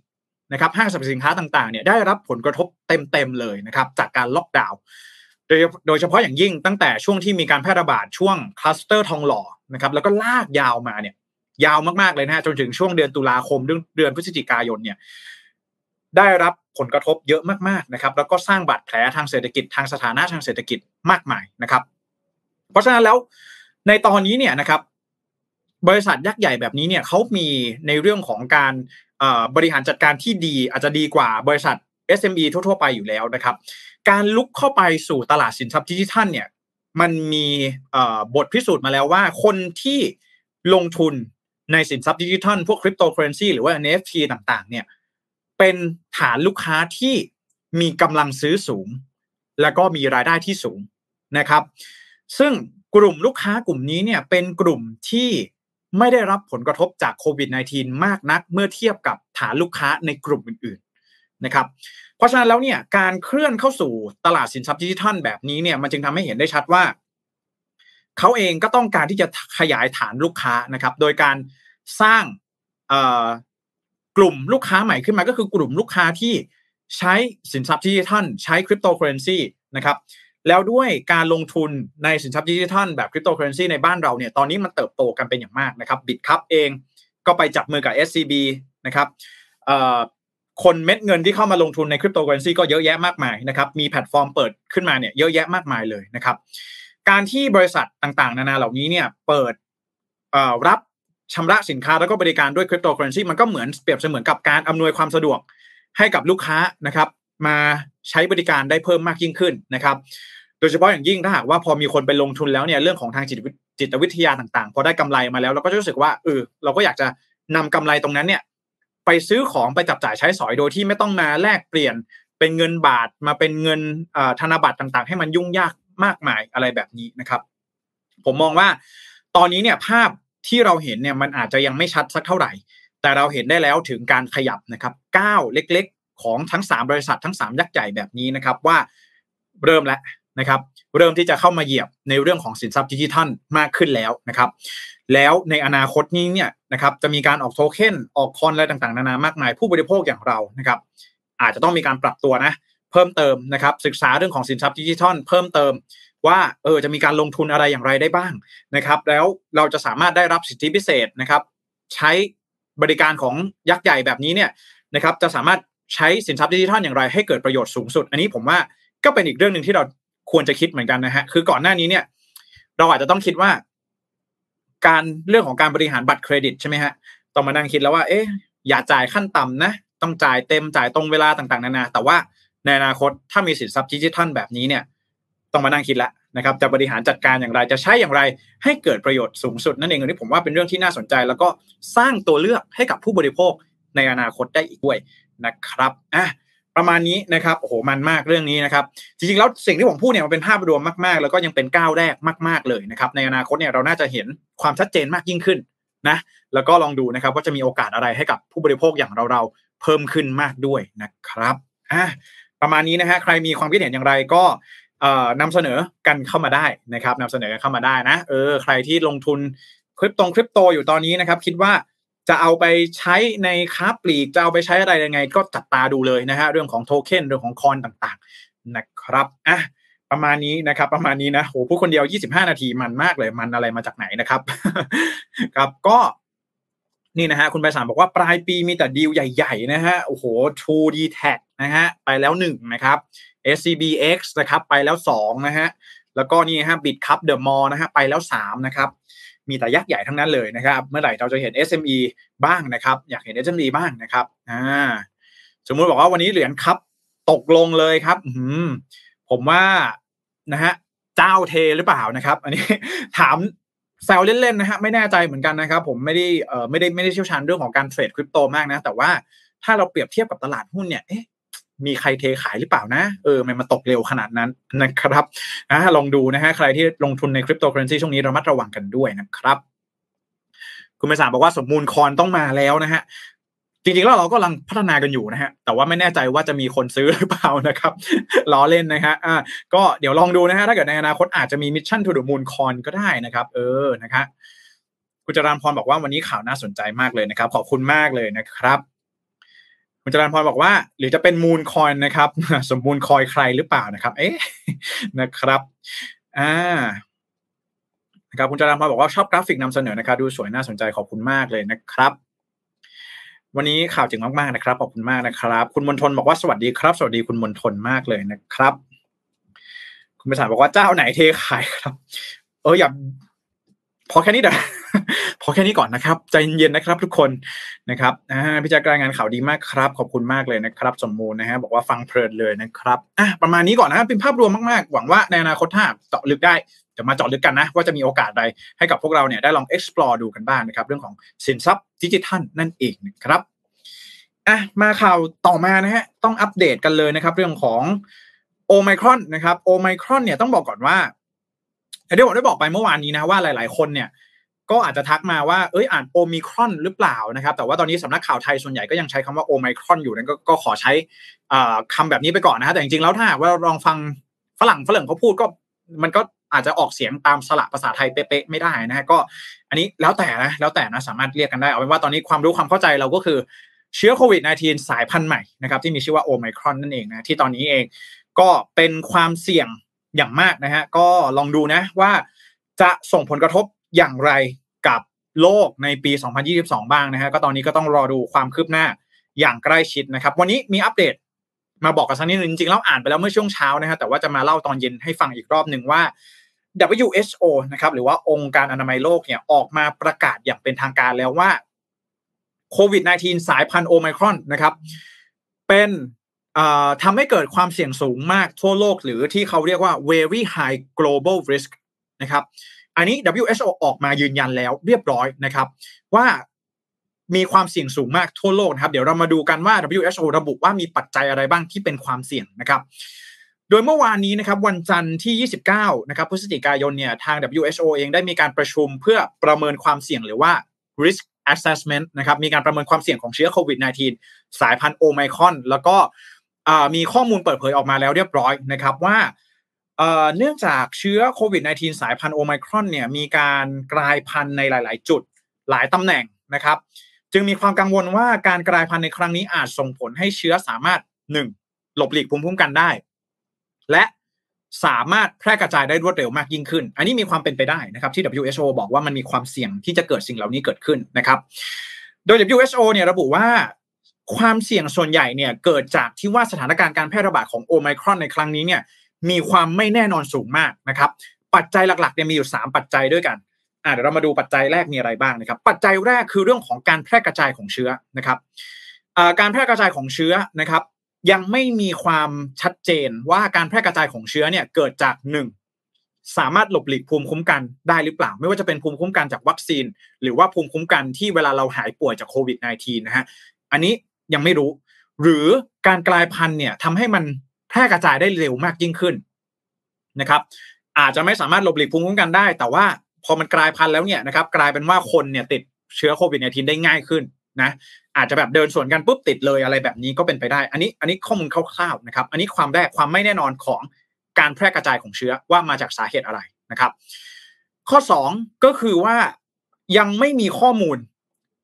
นะครับห้างสรรพสินค้าต่างๆเนี่ยได้รับผลกระทบเต็มๆเลยนะครับจากการล็อกดาวน์โดยเฉพาะอย่างยิ่งตั้งแต่ช่วงที่มีการแพร่ระบาดช่วงคลัสเตอร์ทองหล่อนะครับแล้วก็ลากยาวมาเนี่ยยาวมากๆเลยนะฮะจนถึงช่วงเดือนตุลาคมเดือนพฤศจิกายนเนี่ย ได้รับผลกระทบเยอะมากๆนะครับแล้วก็สร้างบาดแผลทางเศรษฐกิจทางสถานะทางเศรษฐกิจมากมายนะครับ เพราะฉะนั้นแล้วในตอนนี้เนี่ยนะครับบริษัทยักษ์ใหญ่แบบนี้เนี่ยเขามีในเรื่องของการบริหารจัดการที่ดีอาจจะดีกว่าบริษัท SME ทั่ว ๆ ไปอยู่แล้วนะครับ การลุกเข้าไปสู่ตลาดสินทรัพย์ดิจิทัลเนี่ยมันมีบทพิสูจน์มาแล้วว่าคนที่ลงทุนในสินทรัพย์ดิจิทัล พวกคริปโตเคอเรนซีหรือว่า NFT ต่างๆเนี่ย เป็นฐานลูกค้าที่มีกำลังซื้อสูง แล้วก็มีรายได้ที่สูงนะครับ ซึ่งกลุ่มลูกค้ากลุ่มนี้เนี่ยเป็นกลุ่มที่ไม่ได้รับผลกระทบจากโควิด -19 มากนักเมื่อเทียบกับฐานลูกค้าในกลุ่มอื่นๆนะครับ เพราะฉะนั้นแล้วเนี่ยการเคลื่อนเข้าสู่ตลาดสินทรัพย์ดิจิทัลแบบนี้เนี่ยมันจึงทำให้เห็นได้ชัดว่า เขาเองก็ต้องการที่จะขยายฐานลูกค้านะครับ โดยการสร้าง กลุ่มลูกค้าใหม่ขึ้นมาก็คือกลุ่มลูกค้าที่ใช้สินทรัพย์ดิจิทัลใช้คริปโตเคอเรนซีนะครับแล้วด้วยการลงทุนในสินทรัพย์ดิจิทัลแบบคริปโตเคอเรนซีในบ้านเราเนี่ยตอนนี้มันเติบโตกันเป็นอย่างมากนะครับ Bitkub เองก็ไปจับมือกับ SCB นะครับคนเม็ดเงินที่เข้ามาลงทุนในคริปโตเคอเรนซีก็เยอะแยะมากมายนะครับมีแพลตฟอร์มเปิดขึ้นมาเนี่ยเยอะแยะมากมายเลยนะครับการที่บริษัทต่างๆ นานาเหล่านี้เนี่ยเปิดรับ ชำระสินค้าแล้วก็บริการด้วยคริปโตเคอเรนซีมันก็เหมือนเปรียบเสมือนกับการอำนวยความสะดวกให้กับลูกค้านะครับ มาใช้บริการได้เพิ่มมากยิ่งขึ้นนะครับ โดยเฉพาะอย่างยิ่งถ้าหากว่าพอมีคนไปลงทุนแล้วเนี่ยเรื่องของทางจิตจิตวิทยาต่างๆ พอได้กำไรมาแล้วเราก็จะรู้สึกว่าเออเราก็อยากจะนำกำไรตรงนั้นเนี่ย ไปซื้อของไปจับจ่ายใช้สอยโดยที่ไม่ต้องมาแลกเปลี่ยนเป็นเงินบาทมาเป็นเงินธนบัตรต่างๆ ให้มันยุ่งยากมากมายอะไรแบบนี้นะครับ ผมมองว่าตอนนี้เนี่ยภาพ ที่เราเห็นเนี่ยมันอาจจะยังไม่ชัดสักเท่าไหร่ แต่เราเห็นได้แล้วถึงการขยับนะครับก้าวเล็กๆ ของทั้ง 3 บริษัททั้ง 3 ยักษ์ใหญ่แบบนี้นะครับว่าเริ่มแล้วนะครับเริ่มที่จะเข้ามาเหยียบในเรื่องของสินทรัพย์ดิจิทัลมากขึ้นแล้วนะครับ แล้วในอนาคตนี้เนี่ยนะครับจะมีการออกโทเค็นออกคอนอะไรต่างๆ นานามากมาย ผู้บริโภคอย่างเรานะครับ อาจจะต้องมีการปรับตัวนะ เพิ่มเติมนะครับศึกษาเรื่องของสินทรัพย์ดิจิทัลเพิ่มเติม ว่าเออจะมีการลงทุนอะไรอย่างไรได้บ้างนะครับ แล้วเราจะสามารถได้รับสิทธิพิเศษนะครับ ใช้บริการของยักษ์ใหญ่แบบนี้เนี่ยนะครับ จะสามารถใช้สินทรัพย์ดิจิทัลอย่างไรให้เกิดประโยชน์สูงสุด อันนี้ผมว่าก็เป็นอีกเรื่องหนึ่งที่เราควรจะคิดเหมือนกันนะฮะคือก่อนหน้านี้เนี่ย เราอาจจะต้องคิดว่า การเรื่องของการบริหารบัตรเครดิตใช่ไหมฮะต้องมานั่งคิดแล้วว่า เอ๊ะอย่าจ่ายขั้นต่ำนะต้องจ่ายเต็มจ่ายตรงเวลาต่างๆนานาแต่ว่าในอนาคตถ้ามีสินทรัพย์ดิจิทัลแบบนี้เนี่ย ต้องมานั่งคิดแล้วนะครับจะบริหารจัดการอย่างไรจะใช้อย่างไรให้เกิดประโยชน์สูงสุดนั่นเองอันนี้ผมว่าเป็นเรื่องที่น่าสนใจ แล้วก็สร้างตัวเลือกให้กับผู้บริโภคในอนาคตได้อีกด้วยนะครับอะประมาณนี้นะครับโอ้โหมันมากเรื่องนี้นะครับจริงๆแล้วสิ่งที่ผมพูดเนี่ยมันเป็นภาพรวมมากๆ แล้วก็ยังเป็นก้าวแรกมาก ๆเลยนะครับในอนาคตเนี่ยเราน่าจะเห็นความชัดเจนมากยิ่งขึ้นนะแล้วก็ลองดูนะครับว่าจะมีโอกาสอะไรให้กับผู้บริโภคอย่างเราๆเพิ่มขึ้นมากด้วยนะครับอะประมาณนี้นะฮะใครมีความคิดเห็นอย่างไรก็ นำเสนอกันเข้ามาได้นะครับนำเสนอกันเข้ามาได้นะเออใครที่ลงทุนคริปตงคริปโตอยู่ตอนนี้นะครับ คิดว่าจะเอาไปใช้ในค้าปลีกจะเอาไปใช้อะไรยังไง ก็จับตาดูเลยนะฮะเรื่องของโทเค็นเรื่องของคอนต่างๆนะครับอะประมาณนี้นะครับ ประมาณนี้นะโหพูดคนเดียว 25 นาทีมันมากเลยมันอะไรมาจากไหนนะครับ ครับก็ นี่นะฮะคุณไปสามบอกว่าปลายปีมีแต่ดีลใหญ่ๆนะฮะโอ้โห True d t a c นะฮะไปแล้วหนึ่งนะครับ SCBX นะครับไปแล้วสองนะฮะแล้วก็นี่ฮะบิดคัพเดอะมอลนะฮะไปแล้วสามนะครับมีแต่ยักษ์ใหญ่ทั้งนั้นเลยนะครับเมื่อไหร่เราจะเห็น SME บ้างนะครับ อยากเห็น SME บ้างนะครับอ่าสมมุติบอกว่าวันนี้เหรียญคัพตกลงเลยครับอืมผมว่านะฮะเจ้าเทหรือเปล่านะครับ อันนี้ถาม แซวเล่นๆนะฮะไม่แน่ใจเหมือนกันนะครับ ผมไม่ได้เอ่อไม่ได้ไม่ได้เชี่ยวชาญเรื่องของการเทรดคริปโตมากนะ แต่ว่าถ้าเราเปรียบเทียบกับตลาดหุ้นเนี่ยเอ๊ะมีใครเทขายหรือเปล่านะเออมันมาตกเร็วขนาดนั้นนะครับนะลองดูนะฮะใครที่ลงทุนในคริปโตเคอเรนซีช่วงนี้ระมัดระวังกันด้วยนะครับ คุณไปสามบอกว่าสมมูลคอนต้องมาแล้วนะฮะ จริงๆแล้วเราก็กำลังพัฒนากันอยู่นะฮะ แต่ว่าไม่แน่ใจว่าจะมีคนซื้อหรือเปล่านะครับล้อเล่นนะฮะอ่าก็เดี๋ยวลองดูนะฮะ ถ้าเกิดในอนาคตอาจจะมีมิชชั่นทูดูมูลคอนก็ได้นะครับ เออนะครับคุณจรานพรบอกว่าวันนี้ข่าวน่าสนใจมากเลยนะครับ ขอบคุณมากเลยนะครับ คุณจรันพรบอกว่า หรือจะเป็นมูลคอยนะครับ สมมูลคอยใครหรือเปล่านะครับ เอ๊ะนะครับอ่านะครับคุณจรันพรบอกว่าชอบกราฟิกนำเสนอนะครับ ดูสวยน่าสนใจขอบคุณมากเลยนะครับ วันนี้ข่าวจริงมากๆนะครับขอบคุณมากนะครับ คุณมนทนบอกว่าสวัสดีครับ สวัสดีคุณมนทนมากเลยนะครับ คุณประสานบอกว่าเจ้าไหนเทขายครับ เอออย่าพอแค่นี้เด้อ พอแค่นี้ก่อนนะครับ ใจเย็นๆนะครับ ทุกคนนะครับอ่าพิจารณางานข่าวดีมากครับ ขอบคุณมากเลยนะครับสมมูลนะฮะบอกว่าฟังเพลินเลยนะครับอะประมาณนี้ก่อนนะเป็นภาพรวมมากๆ หวังว่าในอนาคตถ้าเจาะลึกได้จะมาเจาะลึกกันนะ ว่าจะมีโอกาสใดให้กับพวกเราเนี่ยได้ลอง explore ดูกันบ้างนะครับ เรื่องของสินทรัพย์ดิจิทัลนั่นเองนะครับอะมาข่าวต่อมานะฮะต้องอัปเดตกันเลยนะครับ เรื่องของโอไมครอนนะครับโอไมครอนเนี่ยต้องบอกก่อนว่าเดี๋ยวผมได้บอกไปเมื่อวานนี้นะว่าหลาย ๆ คนเนี่ย ก็อาจจะทักมาว่าเอ้ยอ่านโอมิครอนหรือเปล่านะครับ แต่ว่าตอนนี้สำนักข่าวไทยส่วนใหญ่ก็ยังใช้คำว่าโอไมครอนอยู่นั้นก็ขอใช้คำแบบนี้ไปก่อนนะฮะแต่จริงๆแล้วถ้าว่าลองฟังฝรั่งฝรั่งเขาพูดก็มันก็อาจจะออกเสียงตามสระภาษาไทยเป๊ะๆไม่ได้นะฮะก็ อันนี้แล้วแต่นะแล้วแต่นะสามารถเรียกกันได้เอาเป็นว่าตอนนี้ความรู้ความเข้าใจเราก็คือเชื้อโควิด -19 สายพันธุ์ใหม่นะครับที่มีชื่อว่าโอไมครอนนั่นเองนะที่ตอนนี้เองก็เป็นความเสี่ยงอย่างมากนะฮะก็ลองดูนะว่าจะส่งผลกระทบอย่างไร กับโลกในปี 2022 บ้างนะฮะก็ตอนนี้ก็ต้องรอดูความคืบหน้าอย่างใกล้ชิดนะครับ วันนี้มีอัปเดตมาบอกกันสักนิดนึงจริงๆแล้วอ่านไปแล้วเมื่อช่วงเช้านะฮะแต่ว่าจะมาเล่าตอนเย็นให้ฟังอีกรอบหนึ่งว่า WHO นะครับหรือว่าองค์การอนามัยโลกเนี่ยออกมาประกาศอย่างเป็นทางการแล้วว่าโควิด -19 สายพันธุ์โอไมครอนนะครับเป็นทำให้เกิดความเสี่ยงสูงมากทั่วโลก หรือที่เขาเรียกว่า very high global risk นะครับ อันนี้ WHO ออกมายืนยันแล้วเรียบร้อยนะครับ ว่ามีความเสี่ยงสูงมากทั่วโลกนะครับเดี๋ยวเรามาดูกันว่า WHO ระบุว่ามีปัจจัยอะไรบ้างที่เป็นความเสี่ยงนะครับโดยเมื่อวานนี้นะครับวันจันทร์ที่ 29 นะครับพฤศจิกายนเนี่ยทาง WHO เองได้มีการประชุมเพื่อประเมินความเสี่ยงหรือว่า risk assessment นะครับมีการประเมินความเสี่ยงของเชื้อโควิด -19 สายพันธุ์โอไมครอน แล้วก็มีข้อมูลเปิดเผยออกมาแล้วเรียบร้อยนะครับว่า เนื่องจากเชื้อโควิด -19 สายพันธุ์โอไมครอนเนี่ยมีการกลายพันธุ์ในหลาย ๆ จุดหลายตำแหน่งนะครับ จึงมีความกังวลว่าการกลายพันธุ์ในครั้งนี้อาจส่งผลให้เชื้อสามารถหนึ่งหลบหลีกภูมิคุ้มกันได้ และสามารถแพร่กระจายได้รวดเร็วมากยิ่งขึ้น อันนี้มีความเป็นไปได้นะครับที่ WHO บอกว่ามันมีความเสี่ยงที่จะเกิดสิ่งเหล่านี้เกิดขึ้นนะครับ โดย WHO เนี่ยระบุว่าความเสี่ยงส่วนใหญ่เนี่ยเกิดจากที่ว่าสถานการณ์การแพร่ระบาดของโอไมครอนในครั้งนี้เนี่ย มีความไม่แน่นอนสูงมากนะครับ ปัจจัยหลักๆเนี่ยมีอยู่ 3 ปัจจัยด้วยกันอ่าเดี๋ยวเรามาดูปัจจัยแรกมีอะไรบ้างนะครับ ปัจจัยแรกคือเรื่องของการแพร่กระจายของเชื้อนะครับการแพร่กระจายของเชื้อนะครับ ยังไม่มีความชัดเจนว่าการแพร่กระจายของเชื้อเนี่ยเกิดจากหนึ่งสามารถหลบหลีกภูมิคุ้มกันได้หรือเปล่า ไม่ว่าจะเป็นภูมิคุ้มกันจากวัคซีน หรือว่าภูมิคุ้มกันที่เวลาเราหายป่วยจากโควิด -19 นะฮะอันนี้ยังไม่รู้ หรือการกลายพันธุ์เนี่ยทำให้มัน แพร่กระจายได้เร็วมากยิ่งขึ้นนะครับ อาจจะไม่สามารถหลบหลีกภูมิคุ้มกันได้ แต่ว่าพอมันกลายพันธุ์แล้วเนี่ยนะครับ กลายเป็นว่าคนเนี่ยติดเชื้อโควิด -19 ได้ง่ายขึ้นนะอาจจะแบบเดินสวนกันปุ๊บติดเลยอะไรแบบนี้ก็เป็นไปได้ อันนี้อันนี้ข้อมูลคร่าวๆนะครับ อันนี้ความแรกความไม่แน่นอนของการแพร่กระจายของเชื้อว่ามาจากสาเหตุอะไรนะครับ ข้อ 2 ก็คือว่ายังไม่มีข้อมูล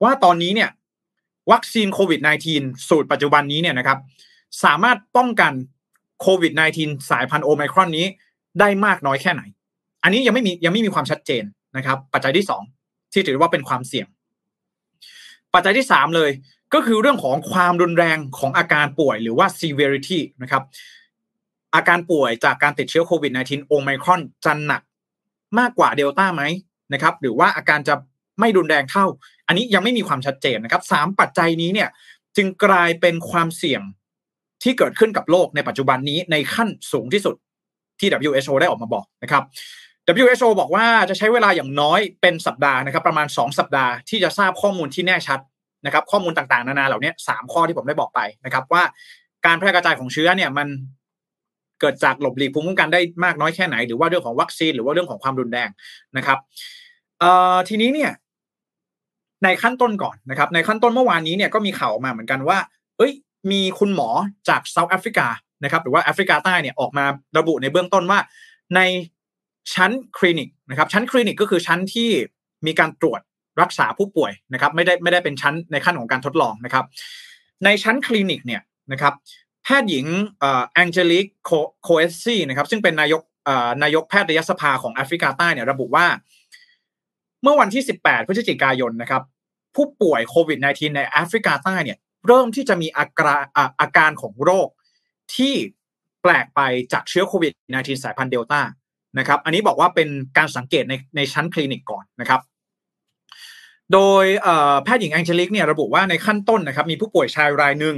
ว่าตอนนี้เนี่ยวัคซีนโควิด -19 สูตรปัจจุบันนี้เนี่ยนะครับ สามารถป้องกัน โควิด -19 สายพันธุ์โอไมครอนนี้ได้มากน้อยแค่ไหน อันนี้ยังไม่มียังไม่มีความชัดเจนนะครับ ปัจจัยที่ 2 ที่ถือว่าเป็นความเสี่ยง ปัจจัยที่ 3 เลยก็คือเรื่องของความรุนแรงของอาการป่วยหรือว่า severity นะครับ อาการป่วยจากการติดเชื้อโควิด -19 โอไมครอนจะหนักมากกว่าเดลต้าไหมนะครับ หรือว่าอาการจะไม่รุนแรงเท่า อันนี้ยังไม่มีความชัดเจนนะครับสามปัจจัยนี้เนี่ยจึงกลายเป็นความเสี่ยง ที่เกิดขึ้นกับโลกในปัจจุบันนี้ในขั้นสูงที่สุดที่ WHO ได้ออกมาบอกนะครับ WHO บอกว่าจะใช้เวลาอย่างน้อยเป็นสัปดาห์นะครับ ประมาณ 2 สัปดาห์ที่จะทราบข้อมูลที่แน่ชัดนะครับ ข้อมูลต่างๆ นานาเหล่านี้สามข้อที่ผมได้บอกไปนะครับ ว่าการแพร่กระจายของเชื้อเนี่ยมันเกิดจากหลบหลีกภูมิคุ้มกันได้มากน้อยแค่ไหน หรือว่าเรื่องของวัคซีนหรือว่าเรื่องของความรุนแรงนะครับเอ่อทีนี้เนี่ย ในขั้นต้นก่อนนะครับ ในขั้นต้นเมื่อวานนี้เนี่ยก็มีข่าวออกมาเหมือนกันว่า เอ้ย มีคุณหมอจากเซาท์แอฟริกานะครับหรือว่าแอฟริกาใต้เนี่ยออกมาระบุในเบื้องต้นว่า ในชั้นคลินิกนะครับชั้นคลินิกก็คือชั้นที่มีการตรวจรักษาผู้ป่วยนะครับไม่ได้ไม่ได้เป็นชั้นในขั้นของการทดลองนะครับ ในชั้นคลินิกเนี่ยนะครับแพทย์หญิงแองเจลิกโคเอตซีนะครับซึ่งเป็นนายกนายกแพทยสภาของแอฟริกาใต้เนี่ยระบุว่า เมื่อวันที่ 18 พฤศจิกายนนะครับผู้ป่วยโควิด -19 ในแอฟริกาใต้เนี่ย เริ่มที่จะมีอาการอาการของโรคที่แปลกไปจากเชื้อโควิด -19 สายพันธุ์เดลต้านะครับ อันนี้บอกว่าเป็นการสังเกตในในชั้นคลินิกก่อนนะครับ โดยแพทย์หญิงแองเจลิกเนี่ยระบุว่าในขั้นต้นนะครับ มีผู้ป่วยชายรายหนึ่ง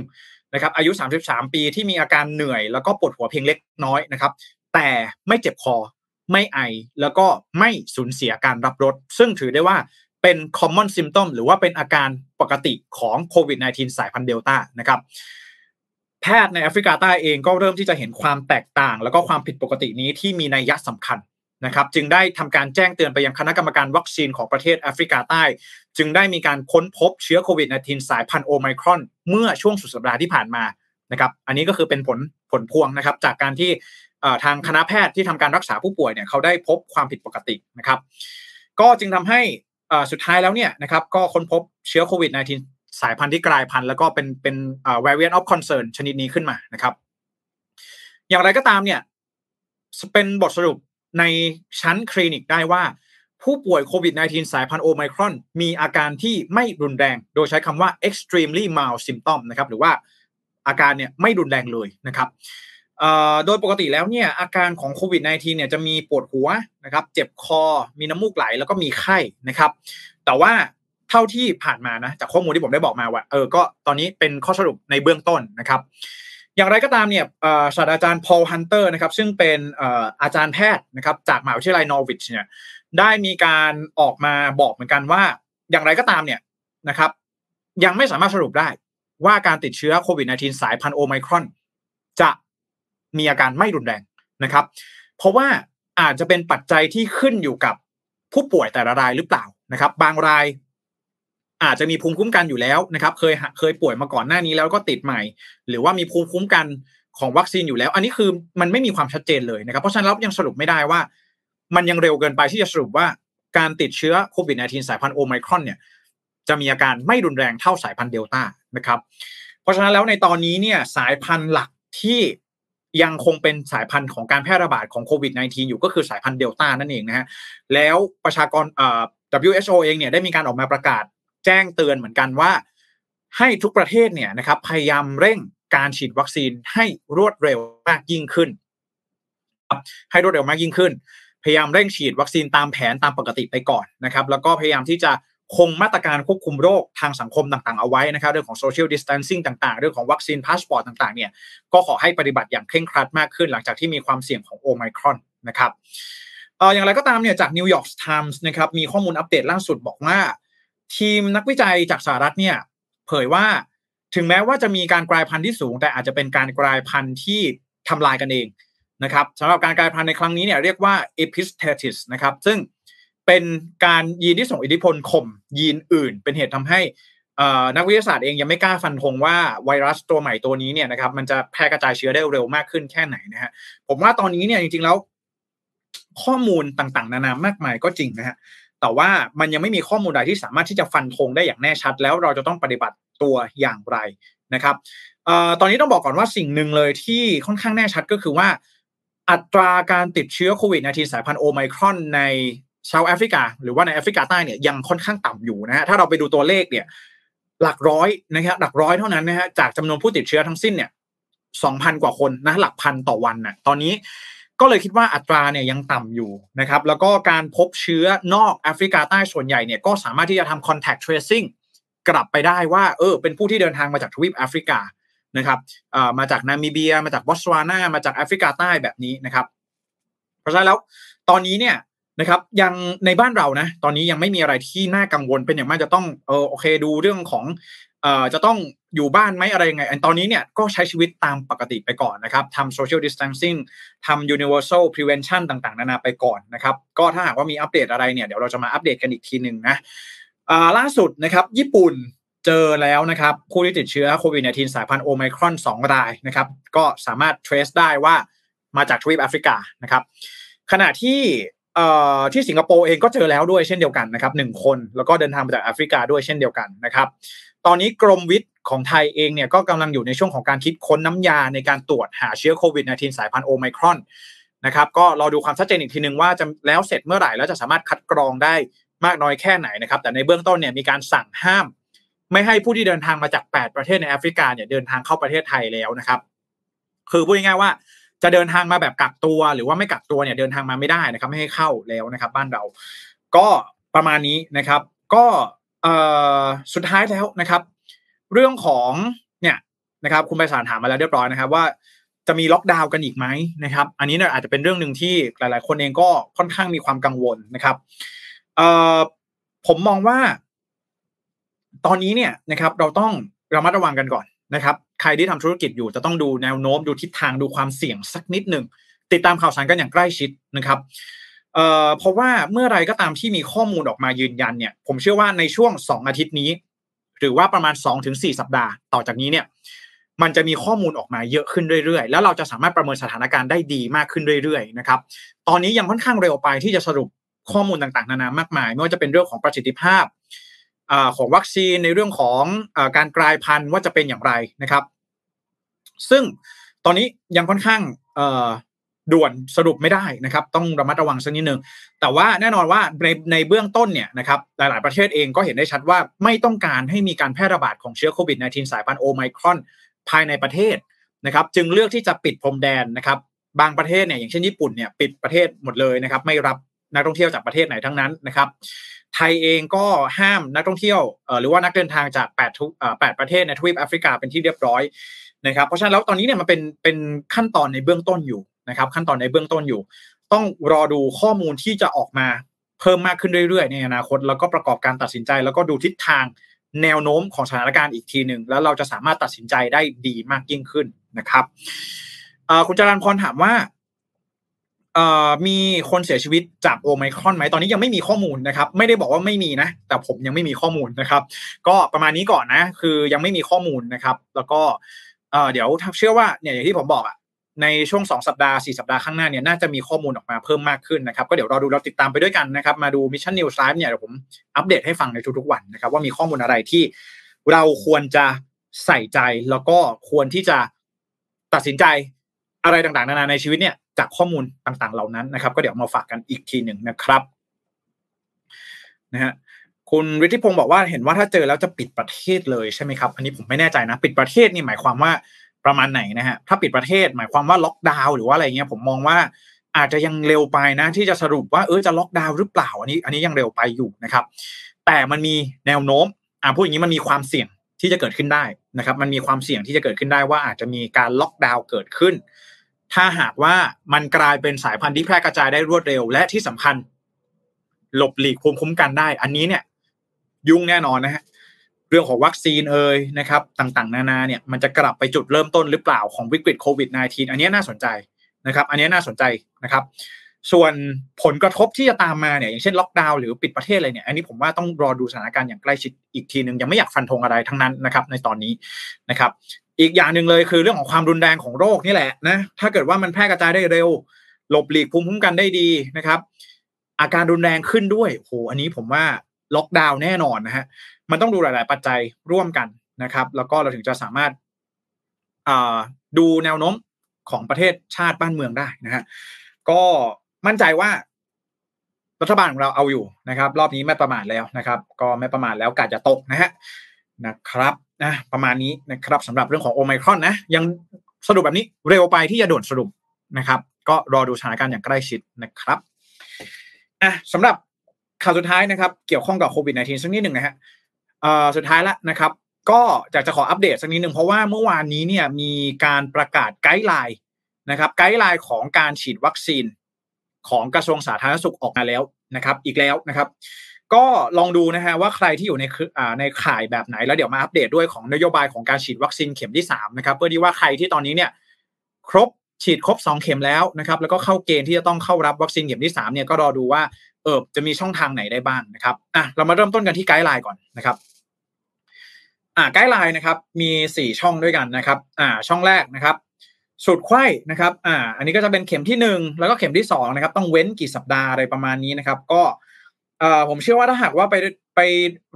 นะครับ อายุ 33 ปีที่มีอาการเหนื่อย แล้วก็ปวดหัวเพียงเล็กน้อยนะครับ แต่ไม่เจ็บคอไม่ไอแล้วก็ไม่สูญเสียการรับรสซึ่งถือได้ว่า เป็น common symptom หรือว่าเป็นอาการปกติของโควิด -19 สายพันธุ์เดลต้านะครับแพทย์ในแอฟริกาใต้เองก็เริ่มที่จะเห็นความแตกต่าง แล้วก็ความผิดปกตินี้ที่มีนัยยะสำคัญนะครับ จึงได้ทำการแจ้งเตือนไปยังคณะกรรมการวัคซีนของประเทศแอฟริกาใต้ จึงได้มีการค้นพบเชื้อโควิด -19 สายพันธุ์โอไมครอนเมื่อช่วงสุดสัปดาห์ที่ผ่านมานะครับอันนี้ก็คือเป็นผลผลพวงนะครับ จากการที่ทางคณะแพทย์ที่ทำการรักษาผู้ป่วยเนี่ยเขาได้พบความผิดปกตินะครับ ก็จึงทำให้ สุดท้ายแล้วเนี่ยนะครับก็ค้นพบเชื้อโควิด -19 สายพันธุ์ที่กลายพันธุ์แล้วก็เป็นเป็น variant of concern ชนิดนี้ขึ้นมานะครับ อย่างไรก็ตามเนี่ยเป็นบทสรุปในชั้นคลินิกได้ว่า ผู้ป่วยโควิด -19 สายพันธุ์โอไมครอน มีอาการที่ไม่รุนแรง โดยใช้คำว่า extremely mild symptom นะครับหรือว่าอาการเนี่ยไม่รุนแรงเลยนะครับ โดยปกติแล้วเนี่ยอาการของโควิด -19 เนี่ยจะมีปวดหัวนะครับเจ็บคอมีน้ำมูกไหลแล้วก็มีไข้นะครับ แต่ว่าเท่าที่ผ่านมานะจากข้อมูลที่ผมได้บอกมาว่าเออก็ตอนนี้เป็นข้อสรุปในเบื้องต้นนะครับ อย่างไรก็ตามเนี่ยศาสตราจารย์พอลฮันเตอร์นะครับซึ่งเป็นอาจารย์แพทย์นะครับจากมหาวิทยาลัยนอร์วิชเนี่ยได้มีการออกมาบอกเหมือนกันว่า อย่างไรก็ตามเนี่ยนะครับยังไม่สามารถสรุปได้ว่าการติดเชื้อโควิด -19 สายพันธุ์โอไมครอน จะ มีอาการไม่รุนแรงนะครับ เพราะว่าอาจจะเป็นปัจจัยที่ขึ้นอยู่กับผู้ป่วยแต่ละรายหรือเปล่านะครับ บางรายอาจจะมีภูมิคุ้มกันอยู่แล้วนะครับ เคยเคยป่วยมาก่อนหน้านี้แล้วก็ติดใหม่ หรือว่ามีภูมิคุ้มกันของวัคซีนอยู่แล้ว อันนี้คือมันไม่มีความชัดเจนเลยนะครับ เพราะฉะนั้นเรายังสรุปไม่ได้ว่า มันยังเร็วเกินไปที่จะสรุปว่าการติดเชื้อโควิด -19 สายพันธุ์โอไมครอนเนี่ยจะมีอาการไม่รุนแรงเท่าสายพันธุ์เดลต้านะครับ เพราะฉะนั้นแล้วในตอนนี้เนี่ยสายพันธุ์หลักที่ ยังคงเป็นสายพันธุ์ของการแพร่ระบาดของโควิด -19 อยู่ก็คือสายพันธุ์เดลต้านั่นเองนะฮะแล้วประชากรเอ่อ WHO เองเนี่ยได้มีการออกมาประกาศแจ้งเตือนเหมือนกันว่า ให้ทุกประเทศเนี่ยนะครับพยายามเร่งการฉีดวัคซีนให้รวดเร็วมากยิ่งขึ้นให้รวดเร็วมากยิ่งขึ้น พยายามเร่งฉีดวัคซีนตามแผนตามปกติไปก่อนนะครับ แล้วก็พยายามที่จะ คงมาตรการควบคุมโรคทางสังคมต่างๆเอาไว้นะครับ เรื่องของ social distancing ต่างๆ เรื่องของวัคซีนพาสปอร์ตต่างๆเนี่ยก็ขอให้ปฏิบัติอย่างเคร่งครัดมากขึ้นหลังจากที่มีความเสี่ยงของโอไมครอนนะครับเอออย่างไรก็ตามเนี่ยจากนิวยอร์กไทมส์นะครับมีข้อมูลอัปเดตล่าสุดบอกว่า ทีมนักวิจัยจากสหรัฐเนี่ยเผยว่าถึงแม้ว่าจะมีการกลายพันธุ์ที่สูง แต่อาจจะเป็นการกลายพันธุ์ที่ทำลายกันเองนะครับสำหรับการกลายพันธุ์ในครั้งนี้เนี่ยเรียกว่า epistasis นะครับซึ่ง เป็นการยีนที่ส่งอิทธิพลข่มยีนอื่น เป็นเหตุทำให้นักวิทยาศาสตร์เองยังไม่กล้าฟันธงว่าไวรัสตัวใหม่ตัวนี้เนี่ยนะครับมันจะแพร่กระจายเชื้อได้เร็วมากขึ้นแค่ไหนนะฮะผมว่าตอนนี้เนี่ยจริงๆแล้ว ข้อมูลต่างๆ นานามากมายก็จริงนะฮะแต่ว่ามันยังไม่มีข้อมูลใดที่สามารถที่จะฟันธงได้อย่างแน่ชัด แล้วเราจะต้องปฏิบัติตัวอย่างไรนะครับตอนนี้ต้องบอกก่อนว่าสิ่งหนึ่งเลยที่ค่อนข้างแน่ชัดก็คือว่าอัตราการติดเชื้อโควิด -19 สายพันธุ์โอไมครอนใน ชาวแอฟริกา หรือว่าในแอฟริกาใต้เนี่ยยังค่อนข้างต่ำอยู่นะฮะถ้าเราไปดูตัวเลขเนี่ย หลักร้อยนะครับหลักร้อยเท่านั้นนะฮะจากจำนวนผู้ติดเชื้อทั้งสิ้นเนี่ยสองพันกว่าคนนะหลักพันต่อวันนะ่ะตอนนี้ก็เลยคิดว่าอัตราเนี่ยยังต่ำอยู่นะครับ แล้วก็การพบเชื้อนอกแอฟริกาใต้ส่วนใหญ่เนี่ยก็สามารถที่จะทำ contact tracing กลับไปได้ว่าเออเป็นผู้ที่เดินทางมาจากทวีปแอฟริกานะครับมาจากนามิเบีย มาจากบอตสวานามาจากแอฟริกาใต้แบบนี้นะครับ เพราะฉะนั้นแล้วตอนนี้เนี่ย นะครับยังในบ้านเรานะ ตอนนี้ยังไม่มีอะไรที่น่ากังวลเป็นอย่างมากจะต้องเออโอเคดูเรื่องของเอ่อจะต้องอยู่บ้านไหมอะไรยังไงตอนนี้เนี่ยก็ใช้ชีวิตตามปกติไปก่อนนะครับทำ social distancing ทำ universal prevention ต่างๆ นานาไปก่อนนะครับ ก็ถ้าหากว่ามีอัปเดตอะไรเนี่ยเดี๋ยวเราจะมาอัปเดตกันอีกทีหนึ่งนะล่าสุดนะครับ ญี่ปุ่นเจอแล้วนะครับ ผู้ที่ติดเชื้อโควิด -19 สายพันธุ์โอไมครอน 2 รายนะครับ ก็สามารถ trace ได้ว่ามาจากทวีปแอฟริกานะครับ ขณะที่ ที่สิงคโปร์เองก็เจอแล้วด้วยเช่นเดียวกันนะครับหนึ่งคนแล้วก็เดินทางมาจากแอฟริกาด้วยเช่นเดียวกันนะครับ ตอนนี้กรมวิทย์ของไทยเองเนี่ยก็กำลังอยู่ในช่วงของการคิดค้นน้ำยาในการตรวจหาเชื้อโควิด -19 สายพันธุ์โอไมครอนนะครับก็รอดูความชัดเจนอีกทีหนึ่งว่าจะแล้วเสร็จเมื่อไหร่แล้วจะสามารถคัดกรองได้มากน้อยแค่ไหนนะครับ แต่ในเบื้องต้นเนี่ยมีการสั่งห้าม ไม่ให้ผู้ที่เดินทางมาจาก 8 ประเทศในแอฟริกาเนี่ยเดินทางเข้าประเทศไทยแล้วนะครับ คือพูดง่ายๆว่า จะเดินทางมาแบบกักตัวหรือว่าไม่กักตัวเนี่ยเดินทางมาไม่ได้นะครับไม่ให้เข้าแล้วนะครับ บ้านเรา ก็ประมาณนี้นะครับ ก็เอ่อสุดท้ายแล้วนะครับ เรื่องของเนี่ยนะครับ คุณไปสารถามมาแล้วเรียบร้อยนะครับ ว่าจะมีล็อกดาวน์กันอีกไหมนะครับ อันนี้เนี่ยอาจจะเป็นเรื่องหนึ่งที่หลาย ๆ คนเองก็ค่อนข้างมีความกังวลนะครับเอ่อผมมองว่า ตอนนี้เนี่ยนะครับ เราต้องระมัดระวังกันก่อนนะครับ ใครที่ทำธุรกิจอยู่จะต้องดูแนวโน้มดูทิศทางดูความเสี่ยงสักนิดหนึ่งติดตามข่าวสารกันอย่างใกล้ชิดนะครับเอ่อเพราะว่าเมื่อไรก็ตามที่มีข้อมูลออกมายืนยันเนี่ย ผมเชื่อว่าในช่วงสองอาทิตย์นี้ หรือว่าประมาณสองถึงสี่สัปดาห์ต่อจากนี้เนี่ยมันจะมีข้อมูลออกมาเยอะขึ้นเรื่อยๆ แล้วเราจะสามารถประเมินสถานการณ์ได้ดีมากขึ้นเรื่อยๆ นะครับ ตอนนี้ยังค่อนข้างเร็วไปที่จะสรุปข้อมูลต่างๆ นานามากมาย ไม่ว่าจะเป็นเรื่องของประสิทธิภาพ ของวัคซีนในเรื่องของอการกลายพันธุ์ว่าจะเป็นอย่างไรนะครับ ซึ่งตอนนี้ยังค่อนข้างด่วนสรุปไม่ได้นะครับ ต้องระมัดระวังสักนิดนึงแต่ว่าแน่นอนว่าในในเบื้องต้นเนี่ยนะครับหลาย ๆ ประเทศเองก็เห็นได้ชัดว่าไม่ต้องการให้มีการแพร่ระบาดของเชื้อโควิด -19 สายพันธุ์โอไมครอนภายในประเทศนะครับ จึงเลือกที่จะปิดพรมแดนนะครับ บางประเทศเนี่ยอย่างเช่นญี่ปุ่นเนี่ยปิดประเทศหมดเลยนะครับ ไม่รับ นักท่องเที่ยวจากประเทศไหนทั้งนั้นนะครับ ไทยเองก็ห้ามนักท่องเที่ยวหรือว่านักเดินทางจาก8ทุก8ประเทศในทวีปแอฟริกาเป็นที่เรียบร้อยนะครับ เพราะฉะนั้นแล้วตอนนี้เนี่ยมันเป็นเป็นขั้นตอนในเบื้องต้นอยู่นะครับ ขั้นตอนในเบื้องต้นอยู่ ต้องรอดูข้อมูลที่จะออกมาเพิ่มมากขึ้นเรื่อยๆในอนาคต แล้วก็ประกอบการตัดสินใจ แล้วก็ดูทิศทางแนวโน้มของสถานการณ์อีกทีหนึ่งแล้วเราจะสามารถตัดสินใจได้ดีมากยิ่งขึ้นนะครับคุณจารันพรถามว่า มีคนเสียชีวิตจากโอไมครอนไหมตอนนี้ยังไม่มีข้อมูลนะครับ ไม่ได้บอกว่าไม่มีนะ แต่ผมยังไม่มีข้อมูลนะครับ ก็ประมาณนี้ก่อนนะ คือยังไม่มีข้อมูลนะครับ แล้วก็เดี๋ยวเชื่อว่าเนี่ยอย่างที่ผมบอกอะในช่วง 2 สัปดาห์ 4 สัปดาห์ข้างหน้าเนี่ยน่าจะมีข้อมูลออกมาเพิ่มมากขึ้นนะครับ ก็เดี๋ยวรอดูเราติดตามไปด้วยกันนะครับ มาดู Mission News Live เนี่ยเดี๋ยวผมอัปเดตให้ฟังในทุกๆวันนะครับ ว่ามีข้อมูลอะไรที่เราควรจะใส่ใจแล้วก็ควรที่จะตัดสินใจ อะไรต่างๆ นานาในชีวิตเนี่ยจากข้อมูลต่างๆ เหล่านั้นนะครับ ก็เดี๋ยวมาฝากกันอีกทีหนึ่งนะครับนะฮะคุณฤทธิพงศ์บอกว่าเห็นว่าถ้าเจอแล้วจะปิดประเทศเลยใช่ไหมครับอันนี้ผมไม่แน่ใจนะ ปิดประเทศนี่หมายความว่าประมาณไหนนะฮะถ้าปิดประเทศหมายความว่าล็อกดาวน์หรือว่าอะไรเงี้ยผมมองว่าอาจจะยังเร็วไปนะ ที่จะสรุปว่าเออจะล็อกดาวน์หรือเปล่าอันนี้ อันนี้ยังเร็วไปอยู่นะครับ แต่มันมีแนวโน้มอ่าพูดอย่างนี้มันมีความเสี่ยงที่จะเกิดขึ้นได้นะครับมันมีความเสี่ยงที่จะเกิดขึ้นได้ว่าอาจจะมีการล็อกดาวน์เกิดขึ้น ถ้าหากว่ามันกลายเป็นสายพันธุ์ที่แพร่กระจายได้รวดเร็ว และที่สำคัญ หลบหลีกภูมิคุ้มกันได้ อันนี้เนี่ย ยุ่งแน่นอนนะฮะเรื่องของวัคซีนเอ่ยนะครับต่างๆ นานาเนี่ยมันจะกลับไปจุดเริ่มต้นหรือเปล่าของวิกฤตโควิด -19 อันนี้น่าสนใจนะครับ อันนี้น่าสนใจนะครับ ส่วนผลกระทบที่จะตามมาเนี่ยอย่างเช่นล็อกดาวน์หรือปิดประเทศอะไรเนี่ยอันนี้ผมว่าต้องรอดูสถานการณ์อย่างใกล้ชิดอีกทีหนึ่งยังไม่อยากฟันธงอะไรทั้งนั้นนะครับ ในตอนนี้นะครับ อีกอย่างหนึ่งเลยคือเรื่องของความรุนแรงของโรคนี่แหละนะถ้าเกิดว่ามันแพร่กระจายได้เร็ว หลบหลีกภูมิคุ้มกันได้ดีนะครับ อาการรุนแรงขึ้นด้วยโหอันนี้ผมว่าล็อกดาวน์แน่นอนนะฮะมันต้องดูหลาย ๆ ปัจจัยร่วมกันนะครับ แล้วก็เราถึงจะสามารถดูแนวโน้มของประเทศชาติบ้านเมืองได้นะฮะก็ มั่นใจว่า รัฐบาลของเราเอาอยู่นะครับ รอบนี้ไม่ประมาทแล้วนะครับ ก็ไม่ประมาทแล้วกาจะตกนะฮะนะครับนะประมาณนี้นะครับสำหรับเรื่องของโอไมครอนนะ ยังสรุปแบบนี้เร็วไปที่จะด่วนสรุปนะครับ ก็รอดูสถานการณ์อย่างใกล้ชิดนะครับอะสำหรับข่าวสุดท้ายนะครับ เกี่ยวข้องกับโควิด -19 สักนิดหนึ่งนะฮะเอ่อสุดท้ายละนะครับ ก็อยากจะขออัปเดตสักนิดหนึ่งเพราะว่าเมื่อวานนี้เนี่ยมีการประกาศไกด์ไลน์นะครับ ไกด์ไลน์ของการฉีดวัคซีน ของกระทรวงสาธารณสุขออกมาแล้วนะครับ อีกแล้วนะครับ ก็ลองดูนะฮะว่าใครที่อยู่ในในข่ายแบบไหนแล้วเดี๋ยวมาอัปเดตด้วยของนโยบายของการฉีดวัคซีนเข็มที่3นะครับเพื่อที่ว่าใครที่ตอนนี้เนี่ยครบฉีดครบ 2 เข็มแล้วนะครับแล้วก็เข้าเกณฑ์ที่จะต้องเข้ารับวัคซีนเข็มที่3เนี่ยก็รอดูว่าเออจะมีช่องทางไหนได้บ้างนะครับอะเรามาเริ่มต้นกันที่ไกด์ไลน์ก่อนนะครับอ่าไกด์ไลน์นะครับมี 4 ช่องด้วยกันนะครับอ่าช่องแรกนะครับ สูตรไข้นะครับ อ่า อันนี้ก็จะเป็นเข็มที่หนึ่งแล้วก็เข็มที่สองนะครับ ต้องเว้นกี่สัปดาห์อะไรประมาณนี้นะครับ ก็เอ่อผมเชื่อว่าถ้าหากว่าไปไป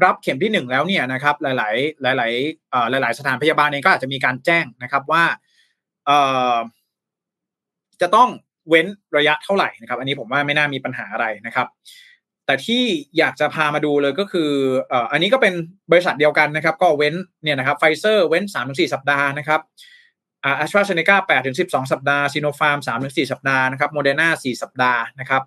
รับเข็มที่หนึ่งแล้วเนี่ยนะครับ หลาย ๆ หลาย ๆอ่อหลาย ๆ สถานพยาบาลเองก็อาจจะมีการแจ้งนะครับว่าเอ่อจะต้องเว้นระยะเท่าไหร่นะครับ อันนี้ผมว่าไม่น่ามีปัญหาอะไรนะครับ แต่ที่อยากจะพามาดูเลยก็คืออ่ออันนี้ก็เป็นบริษัทเดียวกันนะครับ ก็เว้นเนี่ยนะครับไฟเซอร์เว้นสามถึงสี่สัปดาห์นะครับ แอสตราเซเนกาแปดถึงสิบสองสัปดาห์ซีโนฟาร์มสามถึงสี่สัปดาห์นะครับโมเดอร์นาสี่สัปดาห์นะครับ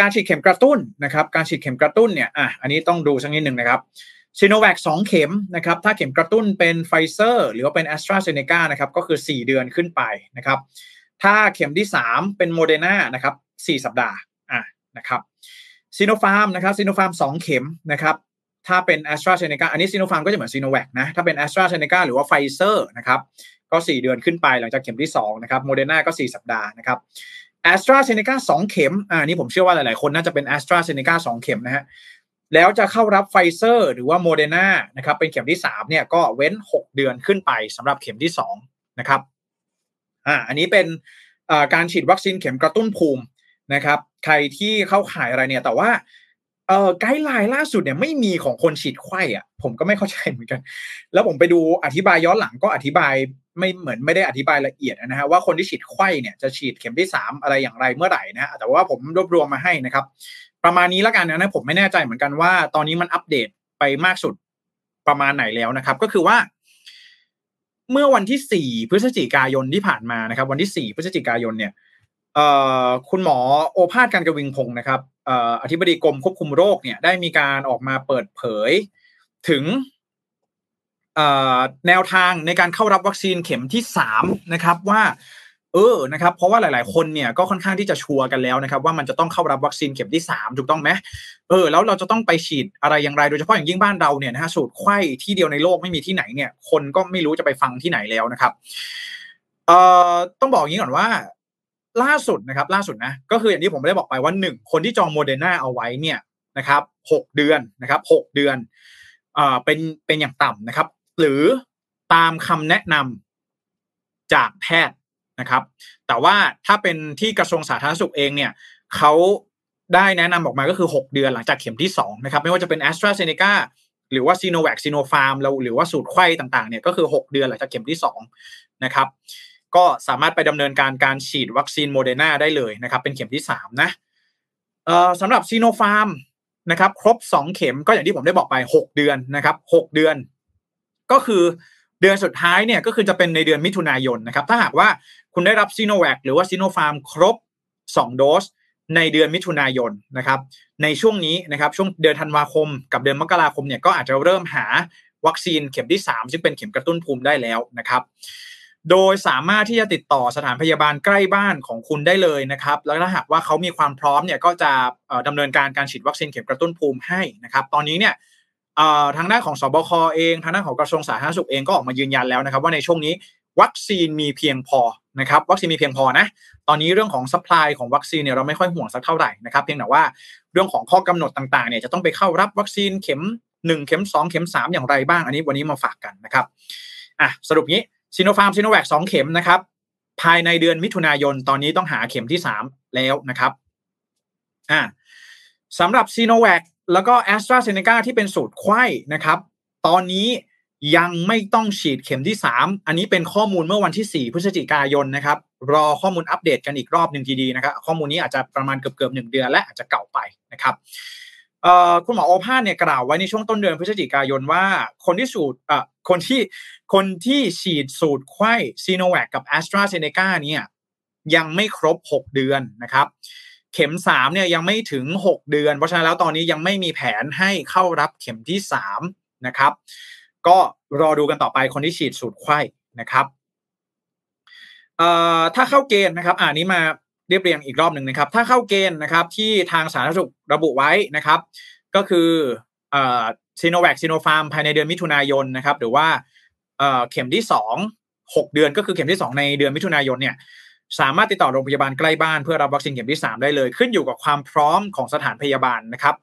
การฉีดเข็มกระตุ้นนะครับ การฉีดเข็มกระตุ้นเนี่ยอะอันนี้ต้องดูสักนิดหนึ่งนะครับซีโนแวคสองเข็มนะครับ ถ้าเข็มกระตุ้นเป็นไฟเซอร์หรือว่าเป็นแอสตราเซเนกานะครับ ก็คือสี่เดือนขึ้นไปนะครับ ถ้าเข็มที่สามเป็นโมเดอร์นานะครับสี่สัปดาห์อะนะครับซีโนฟาร์มนะครับซีโนฟาร์มสองเข็มนะครับ ถ้าเป็นแอสตราเซเนกาอันนี้ซีโนฟาร์มก็จะเหมือนซีโนแวคนะ ถ้าเป็นแอสตราเซเนกาหรือว่าไฟเซอร์นะครับก็ 4 เดือนขึ้นไปหลังจากเข็มที่2นะครับโมเดอร์นาก็ 4 สัปดาห์นะครับแอสตราเซเนกาสองเข็มอ่านี่ผมเชื่อว่าหลาย ๆ คนน่าจะเป็นแอสตราเซเนกาสองเข็มนะฮะแล้วจะเข้ารับไฟเซอร์หรือว่าโมเดอร์นานะครับเป็นเข็มที่3เนี่ยก็เว้น 6 เดือนขึ้นไปสำหรับเข็มที่2นะครับอ่าอันนี้เป็นการฉีดวัคซีนเข็มกระตุ้นภูมินะครับ ใครที่เข้าข่ายอะไรเนี่ยแต่ว่า เอ่อไกด์ไลน์ล่าสุดเนี่ยไม่มีของคนฉีดไข้อะผมก็ไม่เข้าใจเหมือนกัน แล้วผมไปดูอธิบายย้อนหลังก็อธิบายไม่เหมือนไม่ได้อธิบายละเอียดนะฮะว่าคนที่ฉีดไข้เนี่ยจะฉีดเข็มที่สามอะไรอย่างไรเมื่อไหร่นะฮะแต่ว่าผมรวบรวมมาให้นะครับ ประมาณนี้แล้วกันนะผมไม่แน่ใจเหมือนกันว่า ตอนนี้มันอัปเดตไปมากสุดประมาณไหนแล้วนะครับ ก็คือว่า เมื่อวันที่สี่พฤศจิกายนที่ผ่านมานะครับ วันที่สี่พฤศจิกายนเนี่ย คุณหมอโอภาสการกวิงพงศ์นะครับอธิบดีกรมควบคุมโรคเนี่ยได้มีการออกมาเปิดเผยถึงแนวทางในการเข้ารับวัคซีนเข็มที่สามนะครับว่าเออนะครับเพราะว่าหลาย ๆ คนเนี่ยก็ค่อนข้างที่จะชัวร์กันแล้วนะครับ ว่ามันจะต้องเข้ารับวัคซีนเข็มที่สามถูกต้องไหมเออแล้วเราจะต้องไปฉีดอะไรอย่างไรโดยเฉพาะอย่างยิ่งบ้านเราเนี่ยนะฮะสูตรไข้ที่เดียวในโลกไม่มีที่ไหนเนี่ย คนก็ไม่รู้จะไปฟังที่ไหนแล้วนะครับเอ่อต้องบอกอย่างนี้ก่อนว่า ล่าสุดนะครับล่าสุดนะก็คืออย่างที่ผมได้บอกไปว่าหนึ่งคนที่จองโมเดอร์นาเอาไว้เนี่ยนะครับหกเดือนนะครับหกเดือนอ่าเป็นเป็นอย่างต่ำนะครับ หรือตามคำแนะนำจากแพทย์นะครับ แต่ว่าถ้าเป็นที่กระทรวงสาธารณสุขเองเนี่ยเขาได้แนะนำออกมาก็คือ 6 เดือนหลังจากเข็มที่2นะครับไม่ว่าจะเป็น แอสตราเซ เนกา หรือว่าซีโนแวคซีโนฟาร์มหรือว่าสูตรไขว้ต่างๆเนี่ยก็คือ 6 เดือนหลังจากเข็มที่2นะครับ ก็สามารถไปดำเนินการการฉีดวัคซีนโมเดอร์นาได้เลยนะครับ เป็นเข็มที่สามนะเอ่อสำหรับซีโนฟาร์มนะครับ ครบสองเข็มก็อย่างที่ผมได้บอกไปหกเดือนนะครับหกเดือน ก็คือเดือนสุดท้ายเนี่ยก็คือจะเป็นในเดือนมิถุนายนนะครับ ถ้าหากว่าคุณได้รับซีโนแวคหรือว่าซีโนฟาร์มครบ 2 โดสในเดือนมิถุนายนนะครับ ในช่วงนี้นะครับ ช่วงเดือนธันวาคม กับเดือนมกราคมเนี่ยก็อาจจะเริ่มหาวัคซีนเข็มที่ 3 ซึ่งเป็นเข็มกระตุ้นภูมิได้แล้วนะครับ โดยสามารถที่จะติดต่อสถานพยาบาลใกล้บ้านของคุณได้เลยนะครับ แล้วถ้าหากว่าเขามีความพร้อมเนี่ยก็จะดำเนินการการฉีดวัคซีนเข็มกระตุ้นภูมิให้นะครับ ตอนนี้เนี่ยทางด้านของสบคเองทางด้านของกระทรวงสาธารณสุขเองก็ออกมายืนยันแล้วนะครับ ว่าในช่วงนี้วัคซีนมีเพียงพอนะครับ วัคซีนมีเพียงพอนะตอนนี้เรื่องของ supply ของวัคซีนเนี่ยเราไม่ค่อยห่วงสักเท่าไหร่นะครับ เพียงแต่ว่าเรื่องของข้อกำหนดต่างๆเนี่ยจะต้องไปเข้ารับวัคซีนเข็ม 1 เข็ม 2 เข็ม 3 อย่างไรบ้าง อันนี้วันนี้มาฝากกันนะครับอะสรุปงี้ ซีโนฟาร์มซีโนแวคสองเข็มนะครับ ภายในเดือนมิถุนายนตอนนี้ต้องหาเข็มที่3แล้วนะครับอ่าสำหรับซีโนแวคแล้วก็แอสตราเซเนกาที่เป็นสูตรไขว้นะครับ ตอนนี้ยังไม่ต้องฉีดเข็มที่ 3 อันนี้เป็นข้อมูลเมื่อวันที่ 4 พฤศจิกายนนะครับ รอข้อมูลอัปเดตกันอีกรอบหนึ่งทีดีนะครับ ข้อมูลนี้อาจจะประมาณเกือบเกือบหนึ่งเดือนและอาจจะเก่าไปนะครับ คุณหมอโอภาสเนี่ยกล่าวไว้ในช่วงต้นเดือนพฤศจิกายนว่า คนที่สูตรคนที่คนที่ฉีดสูตรไข้ซีโนแวคกับแอสตราเซเนกาเนี่ยยังไม่ครบ 6 เดือนนะครับ เข็มสามเนี่ยยังไม่ถึงหกเดือน เพราะฉะนั้นแล้วตอนนี้ยังไม่มีแผนให้เข้ารับเข็มที่สามนะครับ ก็รอดูกันต่อไปคนที่ฉีดสูตรไข้นะครับถ้าเข้าเกณฑ์นะครับอ่านี้มา เรียบเรียงอีกรอบหนึ่งนะครับ ถ้าเข้าเกณฑ์นะครับที่ทางสาธารณสุขระบุไว้นะครับ ก็คือซีโนแวคซีโนฟาร์มภายในเดือนมิถุนายนนะครับ หรือว่าเข็มที่สองหกเดือนก็คือเข็มที่สองในเดือนมิถุนายนเนี่ยสามารถติดต่อโรงพยาบาลใกล้บ้านเพื่อรับวัคซีนเข็มที่ 3 ได้เลย ขึ้นอยู่กับความพร้อมของสถานพยาบาลนะครับ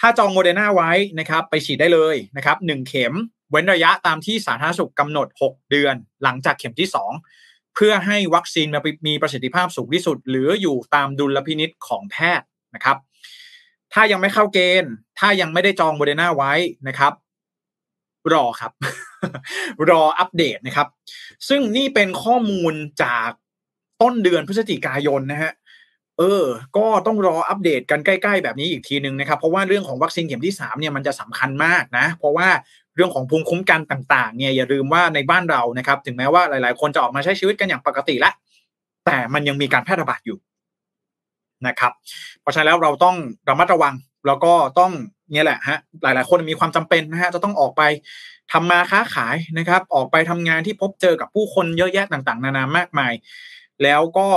ถ้าจองโมเดอร์นาไว้นะครับ ไปฉีดได้เลยนะครับหเข็ม เว้นระยะตามที่สาธารณสุขกำหนด 6 เดือน หลังจากเข็มที่ 2 เพื่อให้วัคซีนมีประสิทธิภาพสูงที่สุด หรืออยู่ตามดุลพินิจของแพทย์นะครับ ถ้ายังไม่เข้าเกณฑ์ ถ้ายังไม่ได้จองโมเดอร์นาไว้นะครับ รอครับ รออัปเดตนะครับ ซึ่งนี่เป็นข้อมูลจากต้นเดือนพฤศจิกายนนะฮะเออ ก็ต้องรออัปเดตกันใกล้ ๆ แบบนี้อีกทีหนึ่งนะครับ เพราะว่าเรื่องของวัคซีนเข็มที่3เนี่ยมันจะสำคัญมากนะ เพราะว่า เรื่องของภูมิคุ้มกันต่างๆเนี่ยอย่าลืมว่าในบ้านเรานะครับ ถึงแม้ว่าหลาย ๆ คนจะออกมาใช้ชีวิตกันอย่างปกติละแต่มันยังมีการแพร่ระบาดอยู่นะครับ เพราะฉะนั้นแล้วเราต้องระมัดระวังแล้วก็ต้องเนี่ยแหละฮะหลาย ๆ คนมีความจำเป็นนะฮะจะต้องออกไปทำมาค้าขายนะครับ ออกไปทำงานที่พบเจอกับผู้คนเยอะแยะต่าง ๆ นานามากมาย แล้วก็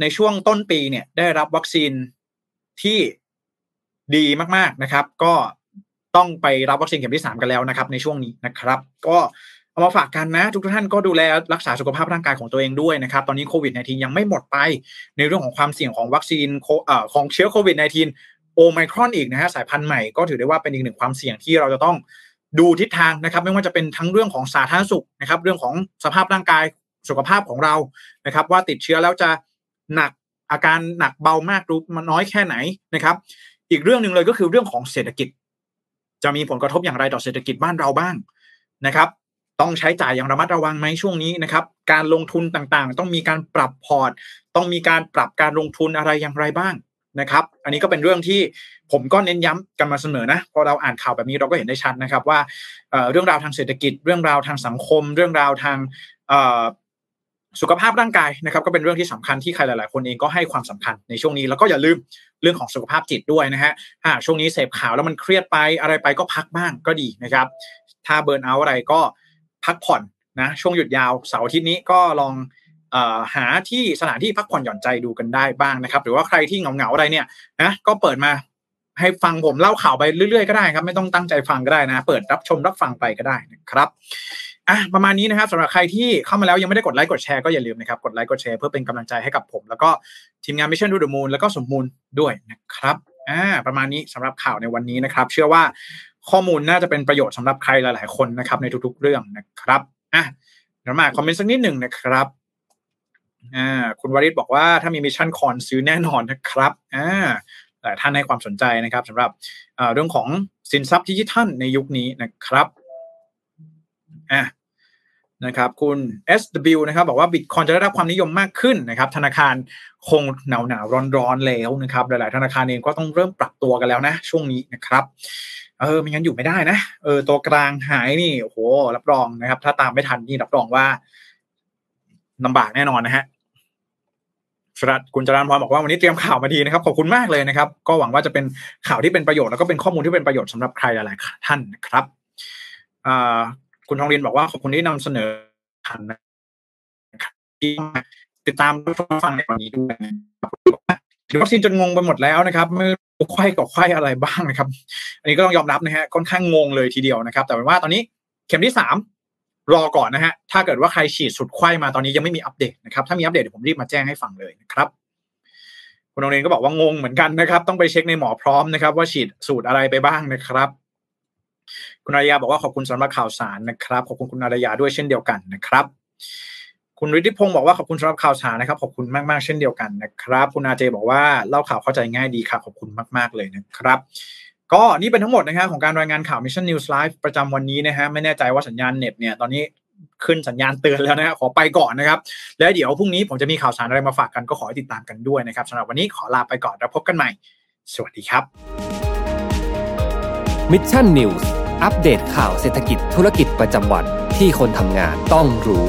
ในช่วงต้นปีเนี่ยได้รับวัคซีนที่ดีมากๆนะครับ ก็ ต้องไปรับวัคซีนเข็มที่สามกันแล้วนะครับในช่วงนี้นะครับ ก็เอามาฝากกันนะ ทุกท่านก็ดูแลรักษาสุขภาพร่างกายของตัวเองด้วยนะครับ ตอนนี้โควิด -19 ยังไม่หมดไป ในเรื่องของความเสี่ยงของวัคซีนของเชื้อโควิด -19 โอไมครอนอีกนะฮะสายพันธุ์ใหม่ก็ถือได้ว่าเป็นอีกหนึ่งความเสี่ยงที่เราจะต้องดูทิศทางนะครับ ไม่ว่าจะเป็นทั้งเรื่องของสาธารณสุขนะครับ เรื่องของสภาพร่างกายสุขภาพของเรานะครับ ว่าติดเชื้อแล้วจะหนักอาการหนักเบามากรู้มันน้อยแค่ไหนนะครับ อีกเรื่องหนึ่งเลยก็คือเรื่องของเศรษฐกิจ จะมีผลกระทบอย่างไรต่อเศรษฐกิจบ้านเราบ้างนะครับ ต้องใช้จ่ายอย่างระมัดระวังไหมช่วงนี้นะครับ การลงทุนต่างๆ ต้องมีการปรับพอร์ต ต้องมีการปรับการลงทุนอะไรอย่างไรบ้างนะครับ อันนี้ก็เป็นเรื่องที่ผมก็เน้นย้ำกันมาเสมอนะพอเราอ่านข่าวแบบนี้เราก็เห็นได้ชัดนะครับว่าเรื่องราวทางเศรษฐกิจ เรื่องราวทางสังคม เรื่องราวทาง สุขภาพร่างกายนะครับก็เป็นเรื่องที่สำคัญที่ใครหลาย ๆ คนเองก็ให้ความสำคัญในช่วงนี้แล้วก็อย่าลืมเรื่องของสุขภาพจิตด้วยนะฮะถ้าช่วงนี้เสพข่าวแล้วมันเครียดไปอะไรไปก็พักบ้างก็ดีนะครับ ถ้าเบิร์นเอาอะไรก็พักผ่อนนะช่วงหยุดยาวเสาร์อาทิตย์นี้ก็ลองหาที่สถานที่พักผ่อนหย่อนใจดูกันได้บ้างนะครับ หรือว่าใครที่เหงาๆอะไรเนี่ยนะก็เปิดมาให้ฟังผมเล่าข่าวไปเรื่อยๆก็ได้ครับ ไม่ต้องตั้งใจฟังก็ได้นะ เปิดรับชมรับฟังไปก็ได้นะครับ อะประมาณนี้นะครับสำหรับใครที่เข้ามาแล้วยังไม่ได้กดไลค์กดแชร์ก็อย่าลืมนะครับกดไลค์กดแชร์เพื่อเป็นกำลังใจให้กับผม แล้วก็ทีมงาน Mission To The Moon แล้วก็สมมูลด้วยนะครับอ่าประมาณนี้สำหรับข่าวในวันนี้นะครับ เชื่อว่าข้อมูลน่าจะเป็นประโยชน์สำหรับใครหลาย ๆ คนนะครับ ในทุก ๆ เรื่องนะครับอะเดี๋ยวมาคอมเมนต์สักนิดหนึ่งนะครับอ่าคุณวริศบอกว่าถ้ามี Mission Coin ซื้อแน่นอนนะครับอ่าหลายท่านให้ความสนใจนะครับสำหรับเรื่องของสินทรัพย์ดิจิทัลในยุคนี้นะครับอะ นะครับคุณ SW นะครับบอกว่าบิตคอยจะได้รับความนิยมมากขึ้นนะครับธนาคารคงหนาวหนาวร้อนร้อนแล้วนะครับหลายๆ ธนาคารเองก็ต้องเริ่มปรับตัวกันแล้วนะ ช่วงนี้นะครับเออไม่งั้นอยู่ไม่ได้นะเออตัวกลางหายนี่โอ้โหรับรองนะครับ ถ้าตามไม่ทันนี่รับรองว่าลำบากแน่นอนนะฮะชรัตคุณจรานพรบอกว่าวันนี้เตรียมข่าวมาดีนะครับขอบคุณมากเลยนะครับ ก็หวังว่าจะเป็นข่าวที่เป็นประโยชน์แล้วก็เป็นข้อมูลที่เป็นประโยชน์สำหรับใครหลาย ๆ ท่านนะครับ คุณทองเรียนบอกว่าขอบคุณที่นำเสนอทันนะครับที่ติดตามรับฟังในวันนี้ด้วยวัคซีนจนงงไปหมดแล้วนะครับไม่รู้ไข้กับไข้อะไรบ้างนะครับ อันนี้ก็ต้องยอมรับนะฮะค่อนข้างงงเลยทีเดียวนะครับ แต่ว่าตอนนี้เข็มที่สามรอก่อนนะฮะถ้าเกิดว่าใครฉีดสุดไข้มาตอนนี้ยังไม่มีอัปเดตนะครับถ้ามีอัปเดตผมรีบมาแจ้งให้ฟังเลยนะครับคุณโรงเรียนก็บอกว่างงเหมือนกันนะครับ ต้องไปเช็คในหมอพร้อมนะครับ ว่าฉีดสูตรอะไรไปบ้างนะครับ คุณอารยาบอกว่าขอบคุณสำหรับข่าวสารนะครับ ขอบคุณคุณอารยาด้วยเช่นเดียวกันนะครับ คุณฤทธิพงศ์บอกว่าขอบคุณสำหรับข่าวสารนะครับ ขอบคุณมากๆเช่นเดียวกันนะครับ คุณอาเจบอกว่าเล่าข่าวเข้าใจง่ายดีค่ะ ขอบคุณมาก ๆเลยนะครับ ก็นี่เป็นทั้งหมดนะครับของการรายงานข่าว Mission News Live ประจำวันนี้นะฮะไม่แน่ใจว่าสัญญาณเน็ตเนี่ยตอนนี้ขึ้นสัญญาณเตือนแล้วนะฮะขอไปก่อนนะครับ แล้วเดี๋ยวพรุ่งนี้ผมจะมีข่าวสารอะไรมาฝากกันก็ขอให้ติดตามกันด้วยนะครับสำหรับวันนี้ขอลาไปก่อนแล้วพบกันใหม่ สวัสดีครับ Mission News อัปเดตข่าวเศรษฐกิจธุรกิจประจำวันที่คนทำงานต้องรู้